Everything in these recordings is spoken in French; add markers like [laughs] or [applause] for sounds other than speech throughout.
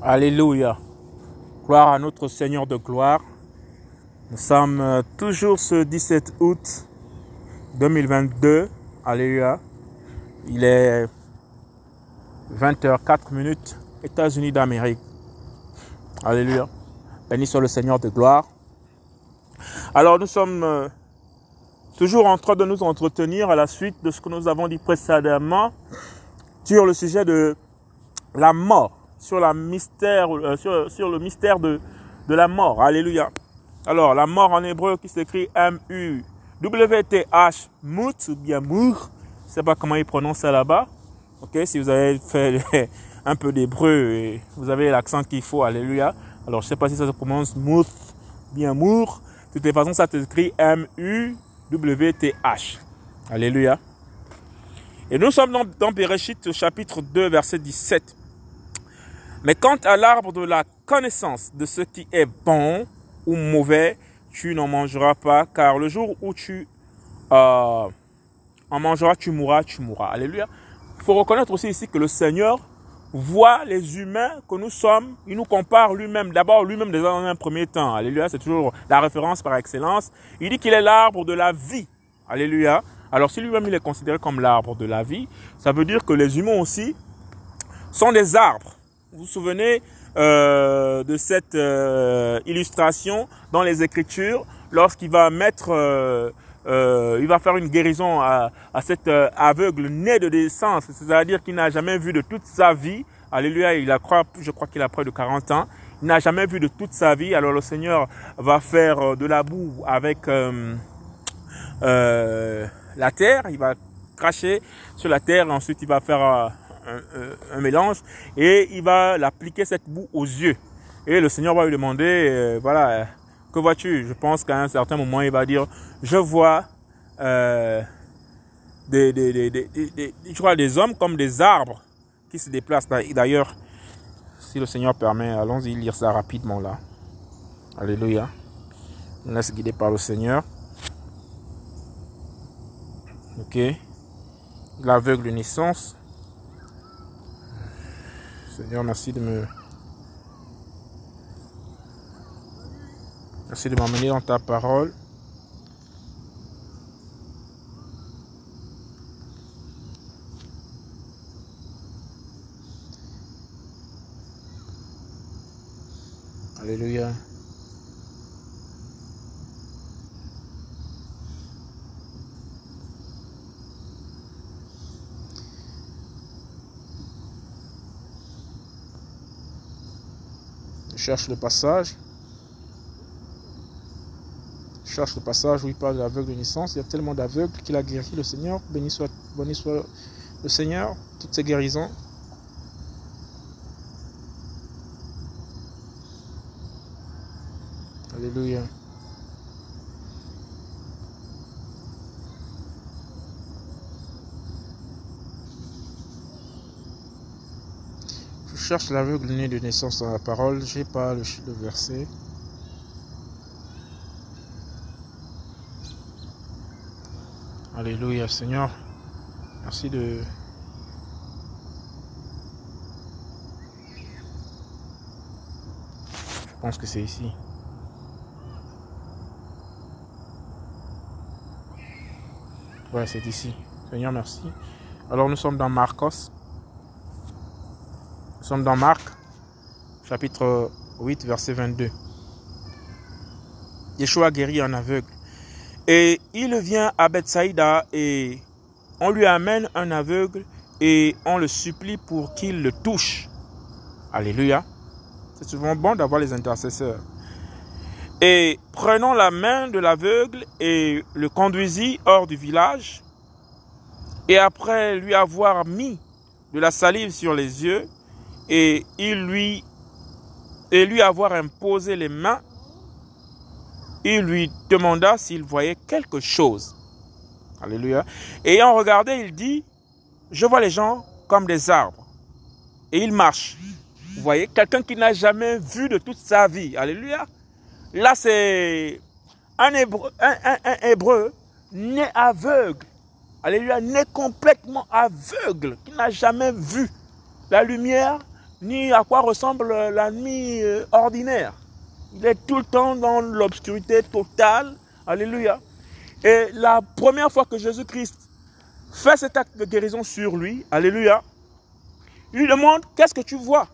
Alléluia. Gloire à notre Seigneur de gloire. Nous sommes euh, toujours ce 17 août 2022. Alléluia. Il est 20h04 minutes, États-Unis d'Amérique. Alléluia. Béni soit le Seigneur de gloire. Alors nous sommes euh, toujours en train de nous entretenir à la suite de ce que nous avons dit précédemment sur le sujet de la mort, euh, sur, le mystère de, la mort. Alléluia. Alors, la mort en hébreu qui s'écrit M-U-W-T-H, Mout ou bien Mour. Je ne sais pas comment ils prononcent ça là-bas. Ok, si vous avez fait [laughs] un peu d'hébreu et vous avez l'accent qu'il faut, alléluia. Alors, je ne sais pas si ça se prononce Mouth, bien Mour. De toute façon, ça s'écrit M-U-W-T-H. Alléluia. Et nous sommes dans, dans Bereshit, chapitre 2, verset 17. Mais quant à l'arbre de la connaissance de ce qui est bon ou mauvais, tu n'en mangeras pas, car le jour où tu euh, en mangeras, tu mourras, tu mourras. Alléluia. Il faut reconnaître aussi ici que le Seigneur voit les humains que nous sommes, il nous compare lui-même, d'abord lui-même déjà dans un premier temps. Alléluia, c'est toujours la référence par excellence. Il dit qu'il est l'arbre de la vie. Alléluia. Alors si lui-même il est considéré comme l'arbre de la vie, ça veut dire que les humains aussi sont des arbres. Vous vous souvenez euh, de cette euh, illustration dans les Écritures lorsqu'il va mettre, euh, euh, il va faire une guérison à, à cet euh, aveugle né de naissance, c'est-à-dire qu'il n'a jamais vu de toute sa vie. Alléluia, il a je crois qu'il a près de 40 ans. Il n'a jamais vu de toute sa vie. Alors le Seigneur va faire euh, de la boue avec la terre. Il va cracher sur la terre. Ensuite, il va faire un, mélange et il va l'appliquer cette boue aux yeux. Et le Seigneur va lui demander, euh, voilà, euh, que vois-tu? Je pense qu'à un certain moment, il va dire, je vois euh, des, des, des, des, je crois des hommes comme des arbres qui se déplacent. D'ailleurs, si le Seigneur permet, allons-y lire ça rapidement là. Alléluia. On laisse guider par le Seigneur. Ok. L'aveugle naissance. Seigneur, merci de me. Merci de m'emmener dans ta parole. Alléluia. Cherche le passage. Cherche le passage où il parle de l'aveugle de naissance. Il y a tellement d'aveugles qu'il a guéri le Seigneur. Béni soit, béni soit le Seigneur, toutes ces guérisons. Alléluia. Cherche l'aveugle né de naissance dans la parole. J'ai pas le, le verset. Alléluia, Seigneur. Merci de. Je pense que c'est ici. Ouais, c'est ici. Seigneur, merci. Alors nous sommes dans Marcos. Sommes dans Marc, chapitre 8, verset 22. Yeshua guérit un aveugle. Et il vient à Bethsaïda et on lui amène un aveugle et on le supplie pour qu'il le touche. Alléluia. C'est souvent bon d'avoir les intercesseurs. Et prenant la main de l'aveugle et le conduisit hors du village. Et après lui avoir mis de la salive sur les yeux et il lui et lui avoir imposé les mains, il lui demanda s'il voyait quelque chose. Alléluia. Ayant regardé, il dit, je vois les gens comme des arbres. Et il marche. Vous voyez, quelqu'un qui n'a jamais vu de toute sa vie. Alléluia. Là, c'est un hébreu, un- un hébreu né aveugle. Alléluia, né complètement aveugle, qui n'a jamais vu la lumière, ni à quoi ressemble la nuit euh, ordinaire. Il est tout le temps dans l'obscurité totale. Alléluia. Et la première fois que Jésus-Christ fait cet acte de guérison sur lui, Alléluia, il lui demande, qu'est-ce que tu vois?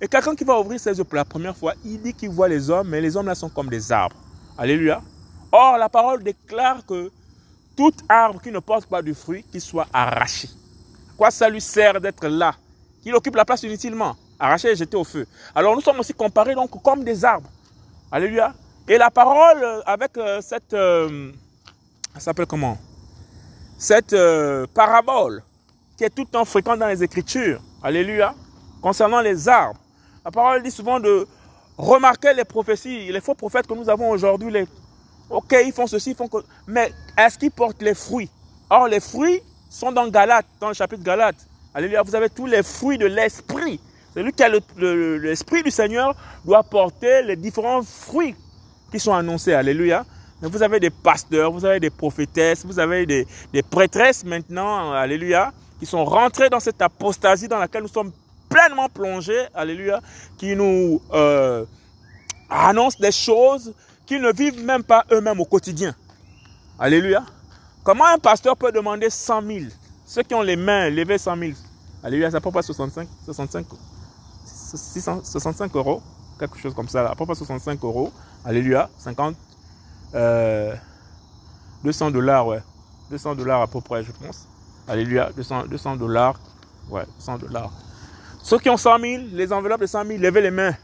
Et quelqu'un qui va ouvrir ses yeux pour la première fois, il dit qu'il voit les hommes, mais les hommes là sont comme des arbres. Alléluia. Or, la parole déclare que tout arbre qui ne porte pas du fruit, qu'il soit arraché. Quoi ça lui sert d'être là? Qu'il occupe la place inutilement, arraché et jeté au feu. Alors nous sommes aussi comparés donc comme des arbres. Alléluia. Et la parole euh, avec euh, cette... Euh, s'appelle comment? Cette parabole qui est tout le temps fréquente dans les Écritures. Alléluia. Concernant les arbres. La parole dit souvent de remarquer les prophéties, les faux prophètes que nous avons aujourd'hui. Les... Ok, ils font ceci, ils font. Mais est-ce qu'ils portent les fruits? Or, les fruits sont dans Galate, dans le chapitre Galate. Alléluia. Vous avez tous les fruits de l'esprit. Celui qui a l'esprit du Seigneur doit porter les différents fruits qui sont annoncés. Alléluia. Vous avez des pasteurs, vous avez des prophétesses, vous avez des, prêtresses maintenant. Alléluia qui sont rentrés dans cette apostasie dans laquelle nous sommes pleinement plongés, alléluia, qui nous euh, annoncent des choses qu'ils ne vivent même pas eux-mêmes au quotidien. Alléluia. Comment un pasteur peut demander 100 000 Ceux qui ont les mains levées 100 000. Alléluia, ça ne prend pas 65, 65, 65 euros, quelque chose comme ça. Ça prend pas 65 euros. Alléluia, 50, 200 euh, dollars, ouais. 200 dollars à peu près, je pense. Alléluia, 200, 200 dollars. Ouais, 100 dollars. Ceux qui ont 100 000, les enveloppes de 100 000, levez les mains.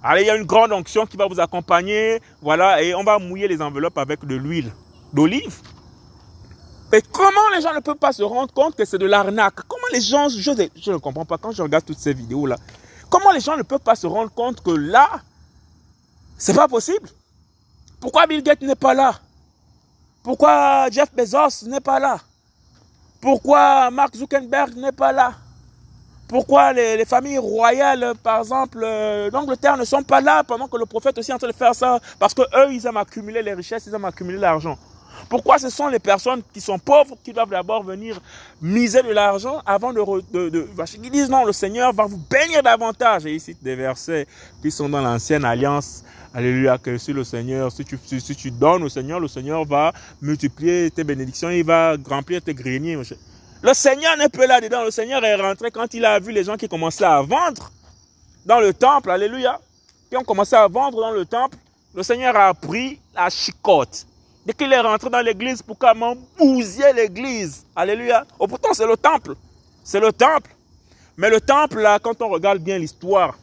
Allez, il y a une grande onction qui va vous accompagner. Voilà, et on va mouiller les enveloppes avec de l'huile d'olive. Mais comment les gens ne peuvent pas se rendre compte que c'est de l'arnaque? Comment les gens, je, ne comprends pas quand je regarde toutes ces vidéos-là. Comment les gens ne peuvent pas se rendre compte que là, c'est pas possible? Pourquoi Bill Gates n'est pas là? Pourquoi Jeff Bezos n'est pas là? Pourquoi Mark Zuckerberg n'est pas là? Pourquoi les, familles royales, par exemple, euh, d'Angleterre ne sont pas là pendant que le prophète aussi est en train de faire ça? Parce que eux, ils aiment accumuler les richesses, ils aiment accumuler l'argent. Pourquoi ce sont les personnes qui sont pauvres qui doivent d'abord venir miser de l'argent avant de, de, de, Ils disent non, le Seigneur va vous bénir davantage. Et ici, des versets qui sont dans l'ancienne alliance Alléluia, que si le Seigneur, si tu, si, tu donnes au Seigneur, le Seigneur va multiplier tes bénédictions, il va remplir tes greniers. Le Seigneur n'est plus là-dedans. Le Seigneur est rentré quand il a vu les gens qui commençaient à vendre dans le temple. Alléluia. Qui ont commencé à vendre dans le temple. Le Seigneur a pris la chicotte. Dès qu'il est rentré dans l'église pour comment bousiller l'église. Alléluia. Oh, pourtant, c'est le temple. C'est le temple. Mais le temple, là, quand on regarde bien l'histoire,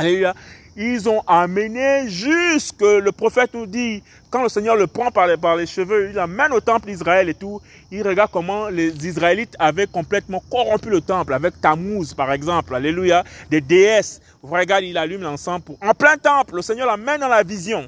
Alléluia, ils ont amené jusque, le prophète nous dit, quand le Seigneur le prend par les, par les cheveux, il l'amène au temple d'Israël et tout, il regarde comment les Israélites avaient complètement corrompu le temple, avec Tammuz par exemple, alléluia, des déesses. Vous regardez, il allume pour, en plein temple, le Seigneur l'amène dans la vision.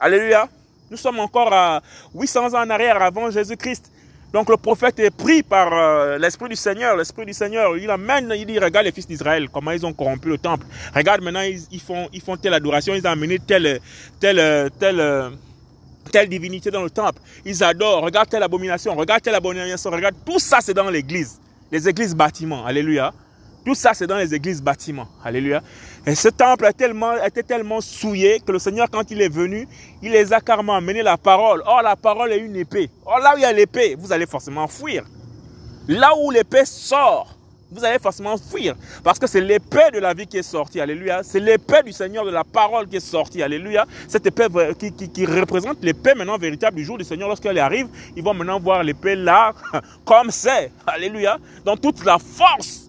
Alléluia. Nous sommes encore à 800 ans en arrière avant Jésus-Christ. Donc le prophète est pris par euh, l'Esprit du Seigneur. L'Esprit du Seigneur, il amène, il dit, regarde les fils d'Israël, comment ils ont corrompu le temple. Regarde maintenant, ils, font, telle adoration, ils ont amené telle divinité dans le temple. Ils adorent, regarde telle abomination, regarde telle abomination, regarde. Tout ça, c'est dans l'église. Les églises bâtiments. Alléluia. Tout ça, c'est dans les églises bâtiments. Alléluia. Et ce temple tellement, était tellement souillé que le Seigneur, quand il est venu, il les a carrément amené la parole. Or, la parole est une épée. Or, là où il y a l'épée, vous allez forcément fuir. Là où l'épée sort, vous allez forcément fuir. Parce que c'est l'épée de la vie qui est sortie. Alléluia. C'est l'épée du Seigneur de la parole qui est sortie. Alléluia. Cette épée qui, qui, qui représente l'épée maintenant véritable du jour du Seigneur. Lorsqu'elle arrive, ils vont maintenant voir l'épée là, [laughs] comme c'est. Alléluia. Dans toute la force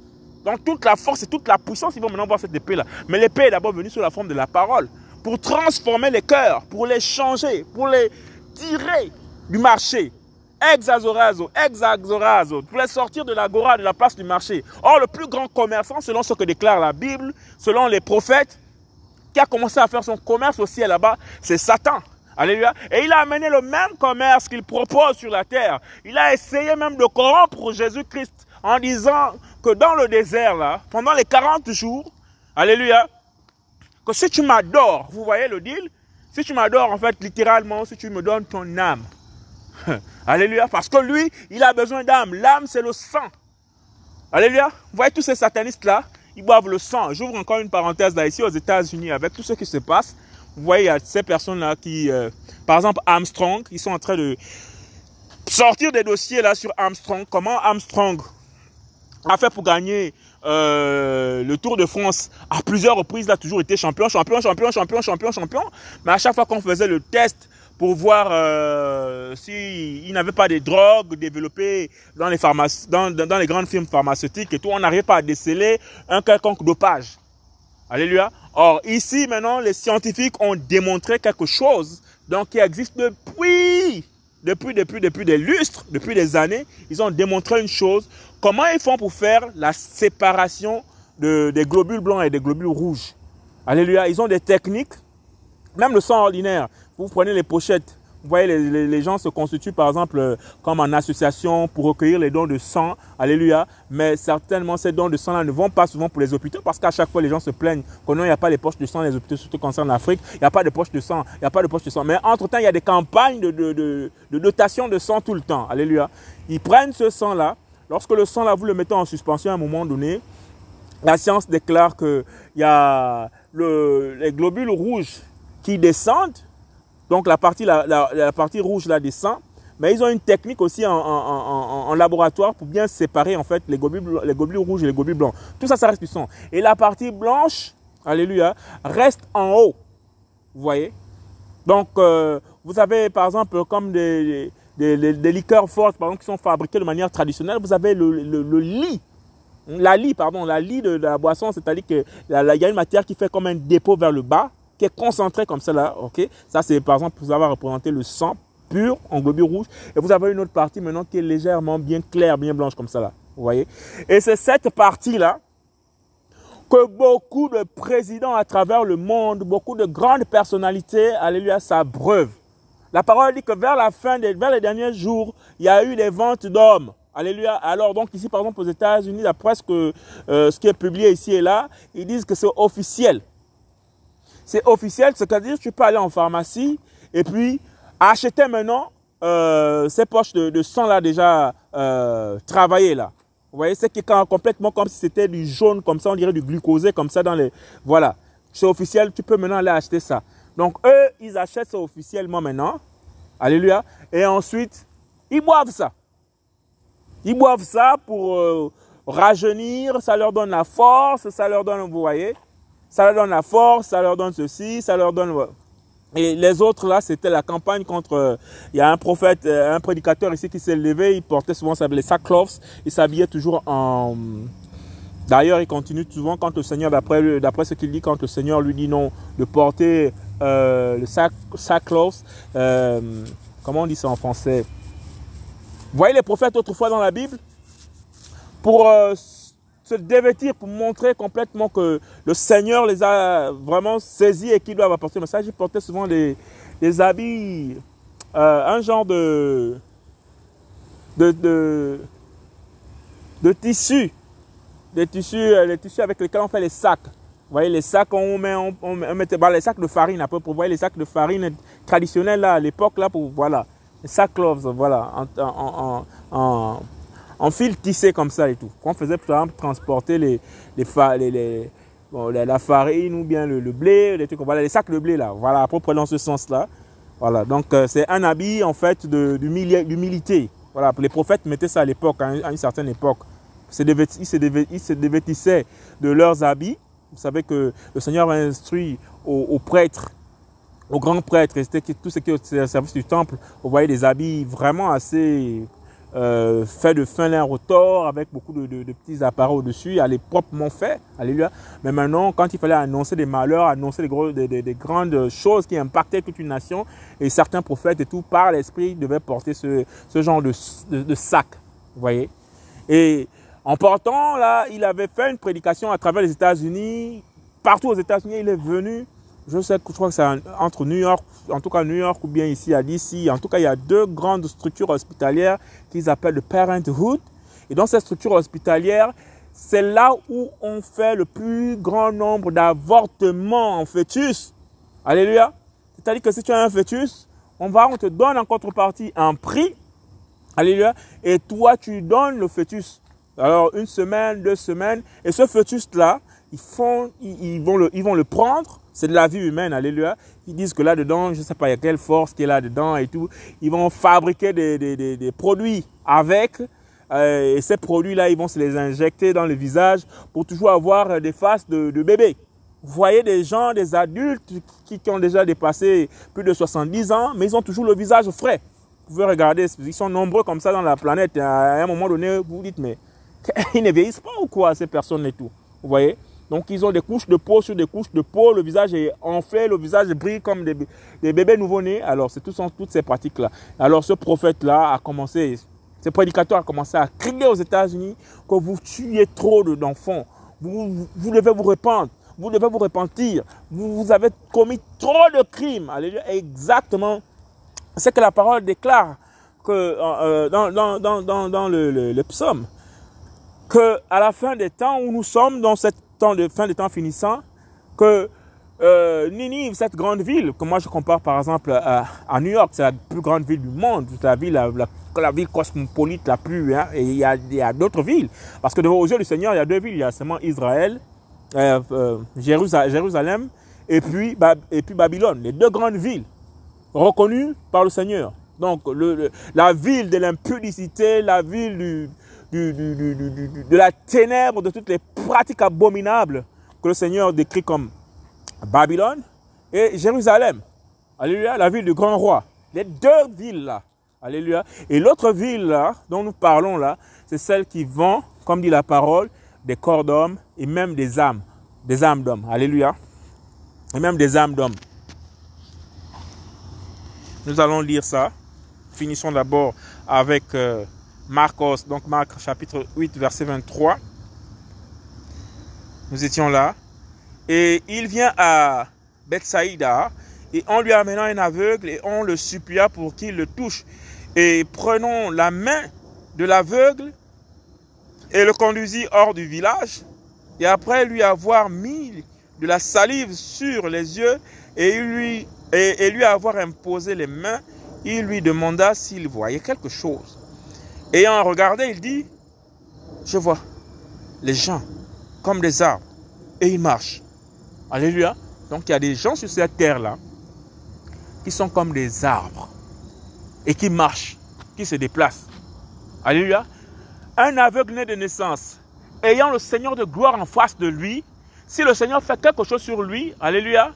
dans toute la force et toute la puissance, ils vont maintenant voir cette épée-là. Mais l'épée est d'abord venue sous la forme de la parole, pour transformer les cœurs, pour les changer, pour les tirer du marché. Exazorazo, exazorazo, pour les sortir de l'agora, de la place du marché. Or, le plus grand commerçant, selon ce que déclare la Bible, selon les prophètes, qui a commencé à faire son commerce au ciel là-bas, c'est Satan. Alléluia. Et il a amené le même commerce qu'il propose sur la terre. Il a essayé même de corrompre Jésus-Christ en disant que dans le désert, là, pendant les 40 jours, alléluia, que si tu m'adores, vous voyez le deal? Si tu m'adores, en fait, littéralement, si tu me donnes ton âme. [laughs] alléluia, parce que lui, il a besoin d'âme. L'âme, c'est le sang. Alléluia. Vous voyez tous ces satanistes-là ils boivent le sang. J'ouvre encore une parenthèse là ici aux États-Unis avec tout ce qui se passe. Vous voyez, ces personnes-là qui, euh, par exemple Armstrong, ils sont en train de sortir des dossiers là sur Armstrong. Comment Armstrong a fait pour gagner euh, le Tour de France à plusieurs reprises, il a toujours été champion, champion, champion, champion, champion, champion. Mais à chaque fois qu'on faisait le test pour voir euh, s'il n'avait pas de drogues développées dans les, pharmacies, dans, dans, les grandes firmes pharmaceutiques et tout, on n'arrivait pas à déceler un quelconque dopage. Alléluia. Or, ici, maintenant, les scientifiques ont démontré quelque chose donc, qui existe depuis, depuis, depuis, depuis des lustres, depuis des années. Ils ont démontré une chose. Comment ils font pour faire la séparation de, des globules blancs et des globules rouges? Alléluia. Ils ont des techniques. Même le sang ordinaire. Vous prenez les pochettes. Vous voyez, les, gens se constituent par exemple euh, comme en association pour recueillir les dons de sang. Alléluia. Mais certainement, ces dons de sang-là ne vont pas souvent pour les hôpitaux parce qu'à chaque fois, les gens se plaignent il n'y a pas les poches de sang les hôpitaux, surtout concernant l'Afrique. Il n'y a pas de poches de sang. Il n'y a pas de poches de sang. Mais entre-temps, il y a des campagnes de, de, de, de dotation de sang tout le temps. Alléluia. Ils prennent ce sang-là. Lorsque le sang-là, vous le mettez en suspension à un moment donné, la science déclare qu'il y a le, les globules rouges qui descendent donc la partie, la, la, partie rouge là descend. Mais ils ont une technique aussi en, en, en, laboratoire pour bien séparer en fait les globules, les globules rouges et les globules blancs. Tout ça, ça reste puissant. Et la partie blanche, alléluia, reste en haut. Vous voyez? Donc, euh, vous avez par exemple comme des, des, liqueurs fortes, par exemple, qui sont fabriquées de manière traditionnelle, vous avez le, le, le lit. La lit, pardon, la lit de, la boisson, c'est-à-dire qu'il y a une matière qui fait comme un dépôt vers le bas qui est concentré comme ça là, ok? Ça c'est par exemple pour avoir représenté le sang pur en globules rouges. Et vous avez une autre partie maintenant qui est légèrement bien claire, bien blanche comme ça là. Vous voyez? Et c'est cette partie là que beaucoup de présidents à travers le monde, beaucoup de grandes personnalités, alléluia, s'abreuvent. La parole dit que vers la fin, des, vers les derniers jours, il y a eu des ventes d'hommes. Alléluia. Alors donc ici, par exemple, aux États-Unis, d'après ce, que, euh, qui est publié ici et là, ils disent que c'est officiel c'est officiel, c'est-à-dire tu peux aller en pharmacie et puis acheter maintenant euh, ces poches de, de sang là déjà euh, travaillées là. Vous voyez, c'est complètement comme si c'était du jaune comme ça, on dirait du glucosé comme ça dans les... Voilà, c'est officiel, tu peux maintenant aller acheter ça. Donc eux, ils achètent ça officiellement maintenant. Alléluia. Et ensuite, ils boivent ça. Ils boivent ça pour euh, rajeunir, ça leur donne la force, ça leur donne, vous voyez, ça leur donne la force, ça leur donne ceci, ça leur donne... Et les autres là, c'était la campagne contre. Il y a un prophète, un prédicateur ici qui s'est levé. Il portait souvent les sackcloths. Il s'habillait toujours en. D'ailleurs, il continue souvent quand le Seigneur, d'après ce qu'il dit, quand le Seigneur lui dit non de porter euh, le sac sackcloth. Euh, comment on dit ça en français? Voyez les prophètes autrefois dans la Bible? Pour euh, se dévêtir pour montrer complètement que le Seigneur les a vraiment saisis et qu'ils doivent apporter le message. Ils portaient souvent des, des habits, euh, un genre de, de, de, de tissu, des tissus, les tissus avec lesquels on fait les sacs. Vous voyez, les sacs, on met, on, on mettait, bah, les sacs de farine, à peu près. Vous voyez, les sacs de farine traditionnels, là, à l'époque, là, pour, voilà. Les sacs cloves, voilà, en, en, en, fil tissé comme ça et tout. Quand on faisait par exemple transporter les, les, les, les bon, la, farine ou bien le, blé, les trucs, voilà, les sacs de blé là, voilà, à peu près dans ce sens-là. Voilà, donc euh, c'est un habit en fait d'humilité. Voilà, les prophètes mettaient ça à l'époque, à, une certaine époque. Ils se dévêtissaient de leurs habits. Vous savez que le Seigneur a instruit aux, prêtres aux grands prêtres, et tout ce qui est au service du temple, vous voyez des habits vraiment assez euh, fait de fin lin rotor avec beaucoup de, petits appareils au-dessus, elle est proprement fait, alléluia. Mais maintenant, quand il fallait annoncer des malheurs, annoncer des, grandes choses qui impactaient toute une nation, et certains prophètes et tout, par l'esprit, devaient porter ce, genre de, de, de sac, vous voyez. Et en portant, là, il avait fait une prédication à travers les États-Unis, partout aux États-Unis, il est venu je sais je crois que c'est entre New York, en tout cas New York ou bien ici à DC. En tout cas, il y a deux grandes structures hospitalières qu'ils appellent le Parenthood. Et dans ces structures hospitalières, c'est là où on fait le plus grand nombre d'avortements en fœtus. Alléluia. C'est-à-dire que si tu as un fœtus, on va, on te donne en contrepartie un prix. Alléluia. Et toi, tu donnes le fœtus. Alors, une semaine, deux semaines. Et ce fœtus-là, ils, font, ils, vont le, ils vont le prendre, c'est de la vie humaine, alléluia. Ils disent que là-dedans, je ne sais pas, il y a quelle force qui est là-dedans et tout. Ils vont fabriquer des, des, des, produits avec, euh, et ces produits-là, ils vont se les injecter dans le visage pour toujours avoir des faces de, de bébés. Vous voyez des gens, des adultes qui, qui, ont déjà dépassé plus de 70 ans, mais ils ont toujours le visage frais. Vous pouvez regarder, ils sont nombreux comme ça dans la planète. À un moment donné, vous vous dites, mais ils ne vieillissent pas ou quoi, ces personnes et tout. Vous voyez? Donc, ils ont des couches de peau sur des couches de peau. Le visage est enflé, le visage brille comme des, bébés nouveau-nés. Alors, c'est tout, toutes ces pratiques-là. Alors, ce prophète-là a commencé, ce prédicateur a commencé à crier aux États-Unis que vous tuez trop d'enfants. Vous, vous devez vous répandre. Vous devez vous repentir. Vous, avez commis trop de crimes. Alléluia. Exactement ce que la parole déclare que, euh, dans, dans le, le, le psaume que à la fin des temps où nous sommes dans cette temps de fin des temps finissant, que euh, Ninive, cette grande ville, que moi je compare par exemple à, New York, c'est la plus grande ville du monde, la ville, la, la, ville cosmopolite la plus, hein, et il y a, a d'autres villes. Parce que aux yeux du Seigneur, il y a deux villes, il y a seulement Israël, euh, euh, Jérusalem, et puis, et puis Babylone, les deux grandes villes reconnues par le Seigneur. Donc le, la ville de l'impudicité, la ville du, de la ténèbre, de toutes les pratiques abominables que le Seigneur décrit comme Babylone et Jérusalem. Alléluia, la ville du grand roi. Les deux villes là. Alléluia. Et l'autre ville là, dont nous parlons là, c'est celle qui vend, comme dit la parole, des corps d'hommes et même des âmes. Des âmes d'hommes. Alléluia. Et même des âmes d'hommes. Nous allons lire ça. Finissons d'abord avec euh, Marcos, donc Marc chapitre 8, verset 23. Nous étions là. Et il vient à Bethsaïda et on lui amena un aveugle et on le supplia pour qu'il le touche. Et prenons la main de l'aveugle et le conduisit hors du village. Et après lui avoir mis de la salive sur les yeux et lui avoir imposé les mains, il lui demanda s'il voyait quelque chose. Ayant regardé, il dit, je vois les gens comme des arbres et ils marchent. Alléluia. Donc il y a des gens sur cette terre-là qui sont comme des arbres et qui marchent, qui se déplacent. Alléluia. Un aveugle né de naissance, ayant le Seigneur de gloire en face de lui, si le Seigneur fait quelque chose sur lui, alléluia,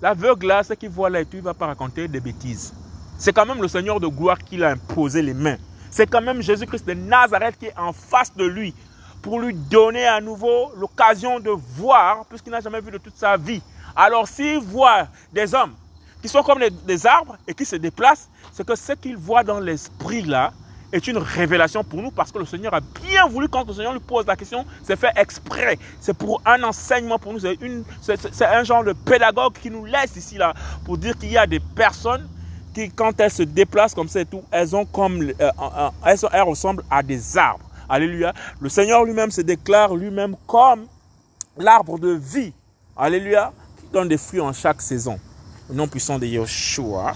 l'aveugle là, ce qu'il voit là et il ne va pas raconter des bêtises. C'est quand même le Seigneur de gloire qui l'a imposé les mains. C'est quand même Jésus-Christ de Nazareth qui est en face de lui pour lui donner à nouveau l'occasion de voir, puisqu'il n'a jamais vu de toute sa vie. Alors s'il voit des hommes qui sont comme des, arbres et qui se déplacent, c'est que ce qu'il voit dans l'esprit là est une révélation pour nous parce que le Seigneur a bien voulu, quand le Seigneur lui pose la question, c'est fait exprès. C'est pour un enseignement pour nous, c'est un genre de pédagogue qui nous laisse ici là pour dire qu'il y a des personnes quand elles se déplacent comme ça et tout, elles ont comme, euh, elles, ressemblent à des arbres. Alléluia. Le Seigneur lui-même se déclare lui-même comme l'arbre de vie. Alléluia. Qui donne des fruits en chaque saison. Le nom puissant de Yeshua.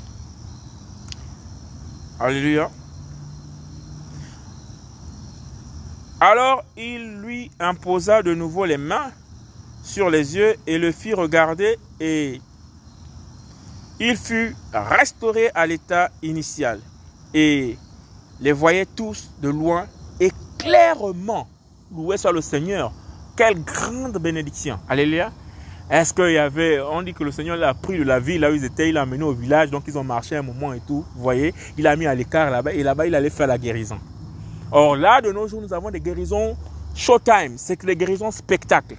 Alléluia. Alors il lui imposa de nouveau les mains sur les yeux et le fit regarder et il fut restauré à l'état initial et les voyait tous de loin et clairement. Loué soit le Seigneur. Quelle grande bénédiction. Alléluia. Est-ce qu'il y avait, on dit que le Seigneur l'a pris de la ville là où ils étaient, il l'a amené au village, donc ils ont marché un moment et tout, vous voyez, il a mis à l'écart là-bas, et là-bas il allait faire la guérison. Or là, de nos jours, nous avons des guérisons showtime, c'est que les guérisons spectacles.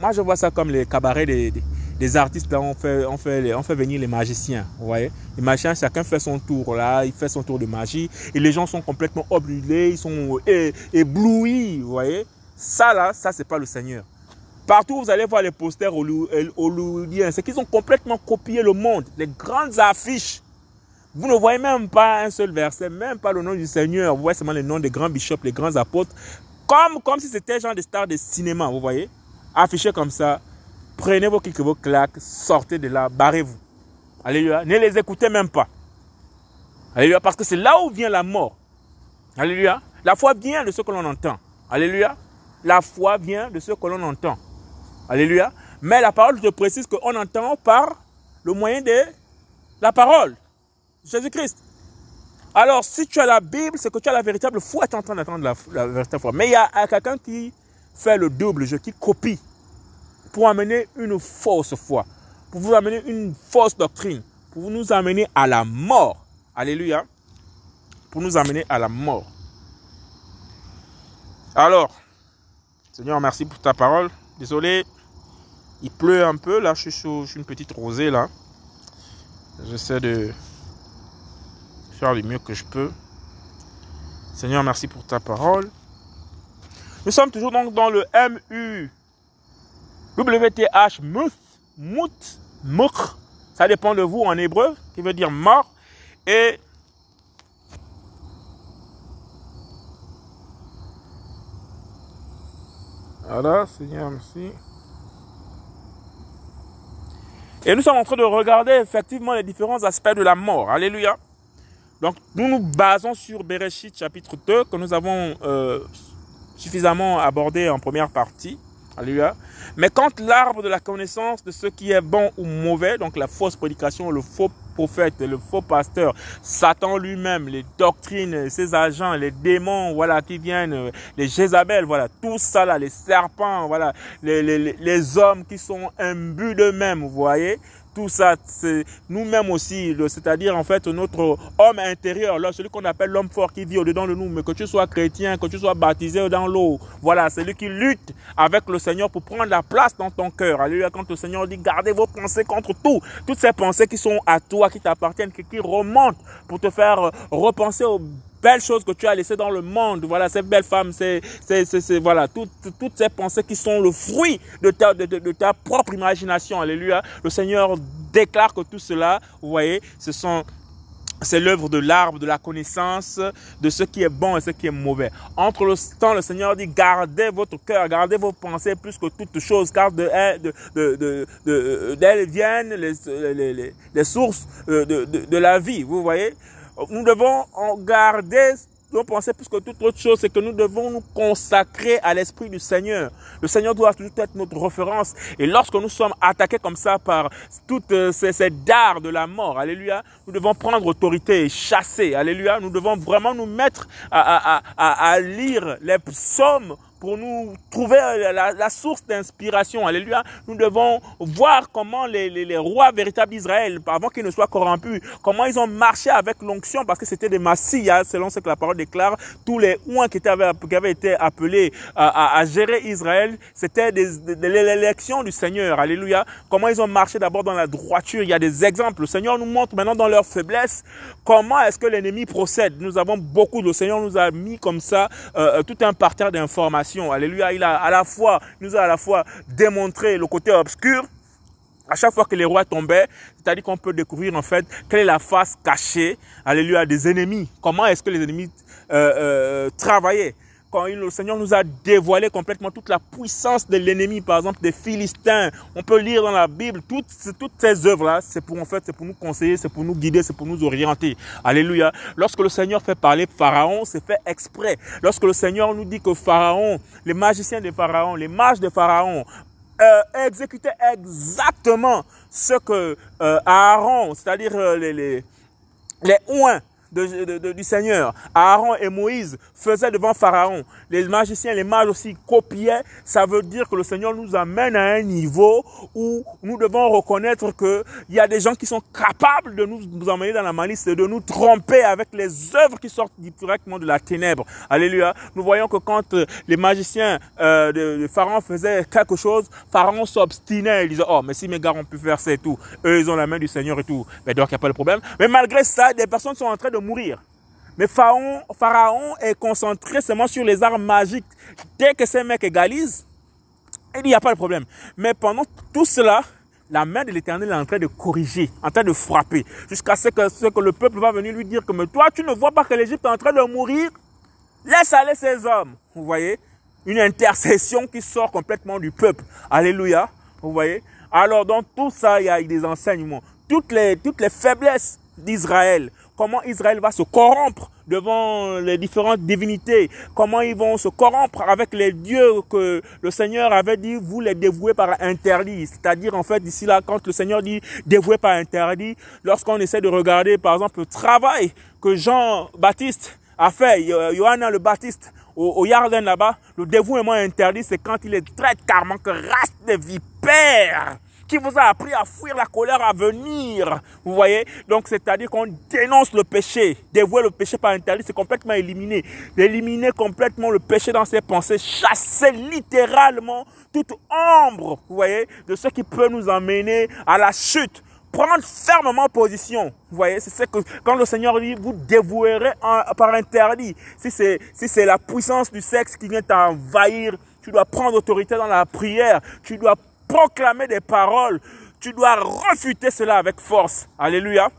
Moi, je vois ça comme les cabarets des, des artistes, là, on fait, on, fait, on fait venir les magiciens, voyez. Les magiciens, chacun fait son tour là, il fait son tour de magie, et les gens sont complètement obnubilés, ils sont éblouis, vous voyez. Ça là, ça c'est pas le Seigneur. Partout vous allez voir les posters hollywoodiens, c'est qu'ils ont complètement copié le monde, les grandes affiches. Vous ne voyez même pas un seul verset, même pas le nom du Seigneur. Vous voyez seulement les noms des grands bishops, les grands apôtres, comme, comme si c'était genre des stars de cinéma, vous voyez, affichés comme ça. Prenez vos kicks, vos claques, sortez de là, barrez-vous. Alléluia. Ne les écoutez même pas. Alléluia. Parce que c'est là où vient la mort. Alléluia. La foi vient de ce que l'on entend. Alléluia. La foi vient de ce que l'on entend. Alléluia. Mais la parole te précise qu'on entend par le moyen de la parole. Jésus-Christ. Alors, si tu as la Bible, c'est que tu as la véritable foi, tu es en train d'attendre la, véritable foi. Mais il y a quelqu'un qui fait le double jeu, qui copie pour amener une fausse foi, pour vous amener une fausse doctrine, pour nous amener à la mort. Alléluia. Pour nous amener à la mort. Alors, Seigneur, merci pour ta parole. Désolé, il pleut un peu. Là, je suis sur une petite rosée là. J'essaie de faire le mieux que je peux. Seigneur, merci pour ta parole. Nous sommes toujours donc dans le MU. WTH, Muth, Mout, Mukh. Ça dépend de vous en hébreu, qui veut dire mort. Et Voilà, Seigneur, merci. Et nous sommes en train de regarder effectivement les différents aspects de la mort. Alléluia. Donc, nous nous basons sur Bereshit chapitre 2 que nous avons euh, suffisamment abordé en première partie. Alléluia. Mais quand l'arbre de la connaissance de ce qui est bon ou mauvais, donc la fausse prédication, le faux prophète, le faux pasteur, Satan lui-même, les doctrines, ses agents, les démons, voilà, qui viennent, les Jézabel, voilà, tout ça là, les serpents, voilà, les, les, les hommes qui sont imbus d'eux-mêmes, vous voyez, tout ça, c'est nous-mêmes aussi, c'est-à-dire en fait notre homme intérieur, celui qu'on appelle l'homme fort qui vit au-dedans de nous, mais que tu sois chrétien, que tu sois baptisé dans l'eau, voilà, c'est lui qui lutte avec le Seigneur pour prendre la place dans ton cœur. Alléluia, quand le Seigneur dit gardez vos pensées contre tout, toutes ces pensées qui sont à toi, qui t'appartiennent, qui, remontent pour te faire repenser aux belles choses que tu as laissées dans le monde. Voilà, ces belles femmes, c'est, c'est, c'est, voilà, toutes, toutes ces pensées qui sont le fruit de ta, de, de, de ta propre imagination. Alléluia. Le Seigneur déclare que tout cela, vous voyez, ce sont c'est l'œuvre de l'arbre de la connaissance de ce qui est bon et ce qui est mauvais. Entre le temps, le Seigneur dit, gardez votre cœur, gardez vos pensées plus que toutes choses, car de de, de, de, d'elles viennent les, les, les, les sources de, de, de la vie. Vous voyez nous devons en garder nos pensées plus que toute autre chose, c'est que nous devons nous consacrer à l'Esprit du Seigneur. Le Seigneur doit être notre référence. Et lorsque nous sommes attaqués comme ça par toutes ces, ces dards de la mort, alléluia, nous devons prendre autorité et chasser, alléluia. Nous devons vraiment nous mettre à, à, à, à lire les psaumes pour nous trouver la, la source d'inspiration. Alléluia. Nous devons voir comment les, rois véritables d'Israël, avant qu'ils ne soient corrompus, comment ils ont marché avec l'onction, parce que c'était des massillas, selon ce que la parole déclare. Tous les ouins qui, avaient été appelés à, gérer Israël, c'était des l'élection du Seigneur. Alléluia. Comment ils ont marché d'abord dans la droiture. Il y a des exemples. Le Seigneur nous montre maintenant dans leur faiblesse comment est-ce que l'ennemi procède. Nous avons beaucoup, le Seigneur nous a mis comme ça euh, tout un parterre d'informations Alléluia. Il a à la fois, nous a à la fois démontré le côté obscur. À chaque fois que les rois tombaient, c'est-à-dire qu'on peut découvrir en fait quelle est la face cachée, alléluia, des ennemis. Comment est-ce que les ennemis euh, euh, travaillaient? Quand le Seigneur nous a dévoilé complètement toute la puissance de l'ennemi, par exemple des Philistins. On peut lire dans la Bible toutes, toutes ces œuvres-là, c'est pour en fait, c'est pour nous conseiller, c'est pour nous guider, c'est pour nous orienter. Alléluia. Lorsque le Seigneur fait parler Pharaon, c'est fait exprès. Lorsque le Seigneur nous dit que Pharaon, les magiciens de Pharaon, les mages de Pharaon, euh, exécutaient exactement ce que euh, Aaron, c'est-à-dire euh, les, les, les ouins, de, de, de, du Seigneur. Aaron et Moïse faisaient devant Pharaon. Les magiciens, les mages aussi copiaient. Ça veut dire que le Seigneur nous amène à un niveau où nous devons reconnaître que il y a des gens qui sont capables de nous, nous emmener dans la malice et de nous tromper avec les œuvres qui sortent directement de la ténèbre. Alléluia. Nous voyons que quand les magiciens euh, de, de, Pharaon faisaient quelque chose, Pharaon s'obstinait. Il disait, oh, mais si mes gars ont pu faire ça et tout, eux, ils ont la main du Seigneur et tout. Mais donc, il n'y a pas de problème. Mais malgré ça, des personnes sont en train de mourir. Mais Pharaon, est concentré seulement sur les armes magiques. Dès que ces mecs égalisent, il n'y a pas de problème. Mais pendant tout cela, la main de l'Éternel est en train de corriger, en train de frapper, jusqu'à ce que, ce que le peuple va venir lui dire que mais toi, tu ne vois pas que l'Égypte est en train de mourir? Laisse aller ces hommes. Vous voyez? Une intercession qui sort complètement du peuple. Alléluia. Vous voyez? Alors, dans tout ça, il y a des enseignements. Toutes les, toutes les faiblesses d'Israël, comment Israël va se corrompre devant les différentes divinités, comment ils vont se corrompre avec les dieux que le Seigneur avait dit, vous les dévouez par interdit. C'est-à-dire, en fait, ici là, quand le Seigneur dit dévouer par interdit, lorsqu'on essaie de regarder, par exemple, le travail que Jean-Baptiste a fait, Johanna le Baptiste, au, Yarden là-bas, le dévouement interdit, c'est quand il est traite carrément que race de vipères qui vous a appris à fuir la colère à venir. Vous voyez? Donc, c'est-à-dire qu'on dénonce le péché. Dévouer le péché par interdit, c'est complètement. Éliminer complètement le péché dans ses pensées. Chasser littéralement toute ombre, vous voyez, de ce qui peut nous emmener à la chute prendre fermement position. Vous voyez, c'est ce que quand le Seigneur dit, vous dévouerez par interdit. Si c'est si c'est la puissance du sexe qui vient t'envahir, tu dois prendre autorité dans la prière. Tu dois proclamer des paroles. Tu dois refuter cela avec force. Alléluia.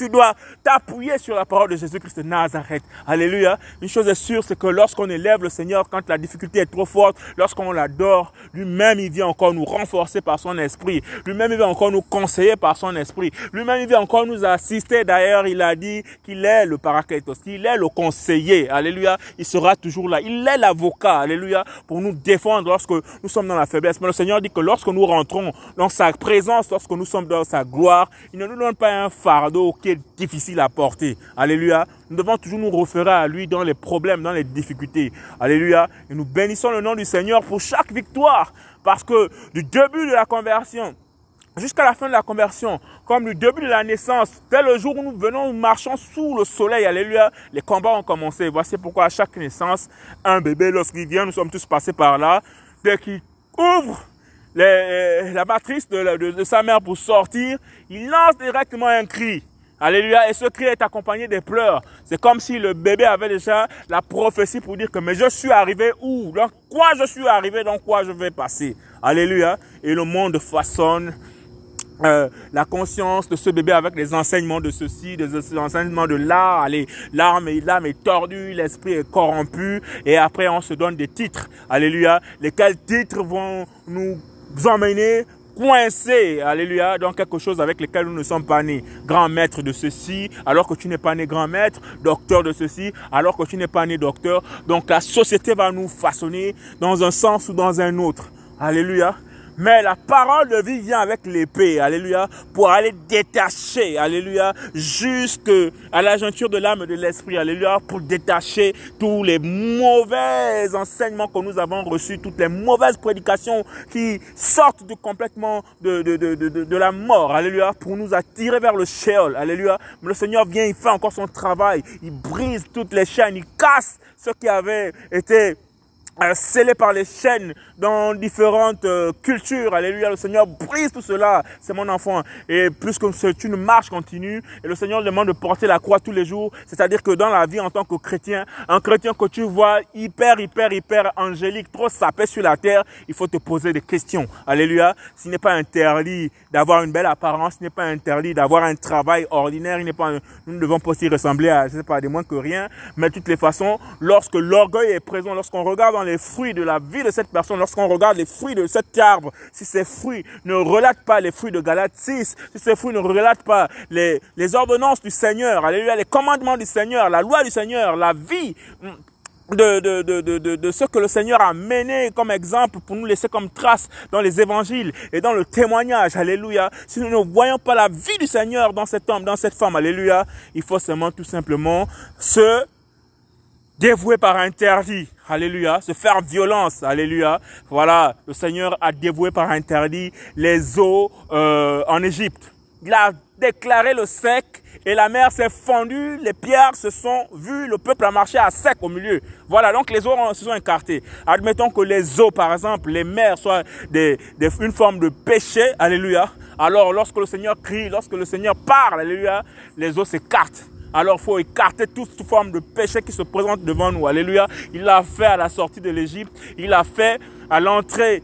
Tu dois t'appuyer sur la parole de Jésus-Christ de Nazareth. Alléluia. Une chose est sûre, c'est que lorsqu'on élève le Seigneur, quand la difficulté est trop forte, lorsqu'on l'adore, lui-même, il vient encore nous renforcer par son esprit. Lui-même, il vient encore nous conseiller par son esprit. Lui-même, il vient encore nous assister. D'ailleurs, il a dit qu'il est le paraclétos, qu'il est le conseiller. Alléluia. Il sera toujours là. Il est l'avocat. Alléluia. Pour nous défendre lorsque nous sommes dans la faiblesse. Mais le Seigneur dit que lorsque nous rentrons dans sa présence, lorsque nous sommes dans sa gloire, il ne nous donne pas un fardeau difficile à porter. Alléluia. Nous devons toujours nous référer à lui dans les problèmes, dans les difficultés. Alléluia. Et nous bénissons le nom du Seigneur pour chaque victoire. Parce que du début de la conversion jusqu'à la fin de la conversion, comme du début de la naissance, dès le jour où nous venons, nous marchons sous le soleil, alléluia, les combats ont commencé. Voici pourquoi à chaque naissance, un bébé, lorsqu'il vient, nous sommes tous passés par là, dès qu'il ouvre la matrice de sa mère pour sortir, il lance directement un cri. Alléluia. Et ce cri est accompagné des pleurs. C'est comme si le bébé avait déjà la prophétie pour dire que mais je suis arrivé où? Dans quoi je suis arrivé? Dans quoi je vais passer? Alléluia. Et le monde façonne euh, la conscience de ce bébé avec les enseignements de ceci, des enseignements de là, allez, l'âme est, l'âme est tordue, l'esprit est corrompu, et après on se donne des titres, alléluia, lesquels titres vont nous emmener coincé, alléluia, dans quelque chose avec lequel nous ne sommes pas nés. Grand maître de ceci, alors que tu n'es pas né grand maître, docteur de ceci, alors que tu n'es pas né docteur. Donc la société va nous façonner dans un sens ou dans un autre. Alléluia. Mais la parole de vie vient avec l'épée, alléluia, pour aller détacher, alléluia, jusqu'à la jointure de l'âme et de l'esprit, alléluia, pour détacher tous les mauvais enseignements que nous avons reçus, toutes les mauvaises prédications qui sortent de, complètement de, de, de, de, de la mort, alléluia, pour nous attirer vers le Sheol, alléluia. Mais le Seigneur vient, il fait encore son travail, il brise toutes les chaînes, il casse ce qui avait été euh, scellé par les chaînes dans différentes euh, cultures. Alléluia, le Seigneur brise tout cela. C'est mon enfant. Et plus que c'est une marche continue, et le Seigneur demande de porter la croix tous les jours. C'est-à-dire que dans la vie en tant que chrétien, un chrétien que tu vois hyper, hyper, hyper angélique, trop sapé sur la terre, il faut te poser des questions. Alléluia. Ce n'est pas interdit d'avoir une belle apparence, ce n'est pas interdit d'avoir un travail ordinaire, il n'est pas, nous ne devons pas aussi ressembler à, je sais pas, des moins que rien. Mais de toutes les façons, lorsque l'orgueil est présent, lorsqu'on regarde dans les fruits de la vie de cette personne, lorsqu'on regarde les fruits de cet arbre, si ces fruits ne relatent pas les fruits de Galates 6, si ces fruits ne relatent pas les, les ordonnances du Seigneur, alléluia, les commandements du Seigneur, la loi du Seigneur, la vie de, de, de, de, de ce que le Seigneur a mené comme exemple pour nous laisser comme trace dans les évangiles et dans le témoignage, alléluia. Si nous ne voyons pas la vie du Seigneur dans cet homme, dans cette femme, alléluia, il faut seulement tout simplement se dévouer par interdit, alléluia, se faire violence, alléluia. Voilà, le Seigneur a dévoué par interdit les eaux euh, en Égypte. Il a déclaré le sec et la mer s'est fendue, les pierres se sont vues, le peuple a marché à sec au milieu. Voilà, donc les eaux se sont écartées. Admettons que les eaux, par exemple, les mers soient des, des, une forme de péché, alléluia. Alors lorsque le Seigneur crie, lorsque le Seigneur parle, alléluia, les eaux s'écartent. Alors il faut écarter toute forme de péché qui se présente devant nous. Alléluia. Il l'a fait à la sortie de l'Égypte. Il l'a fait à l'entrée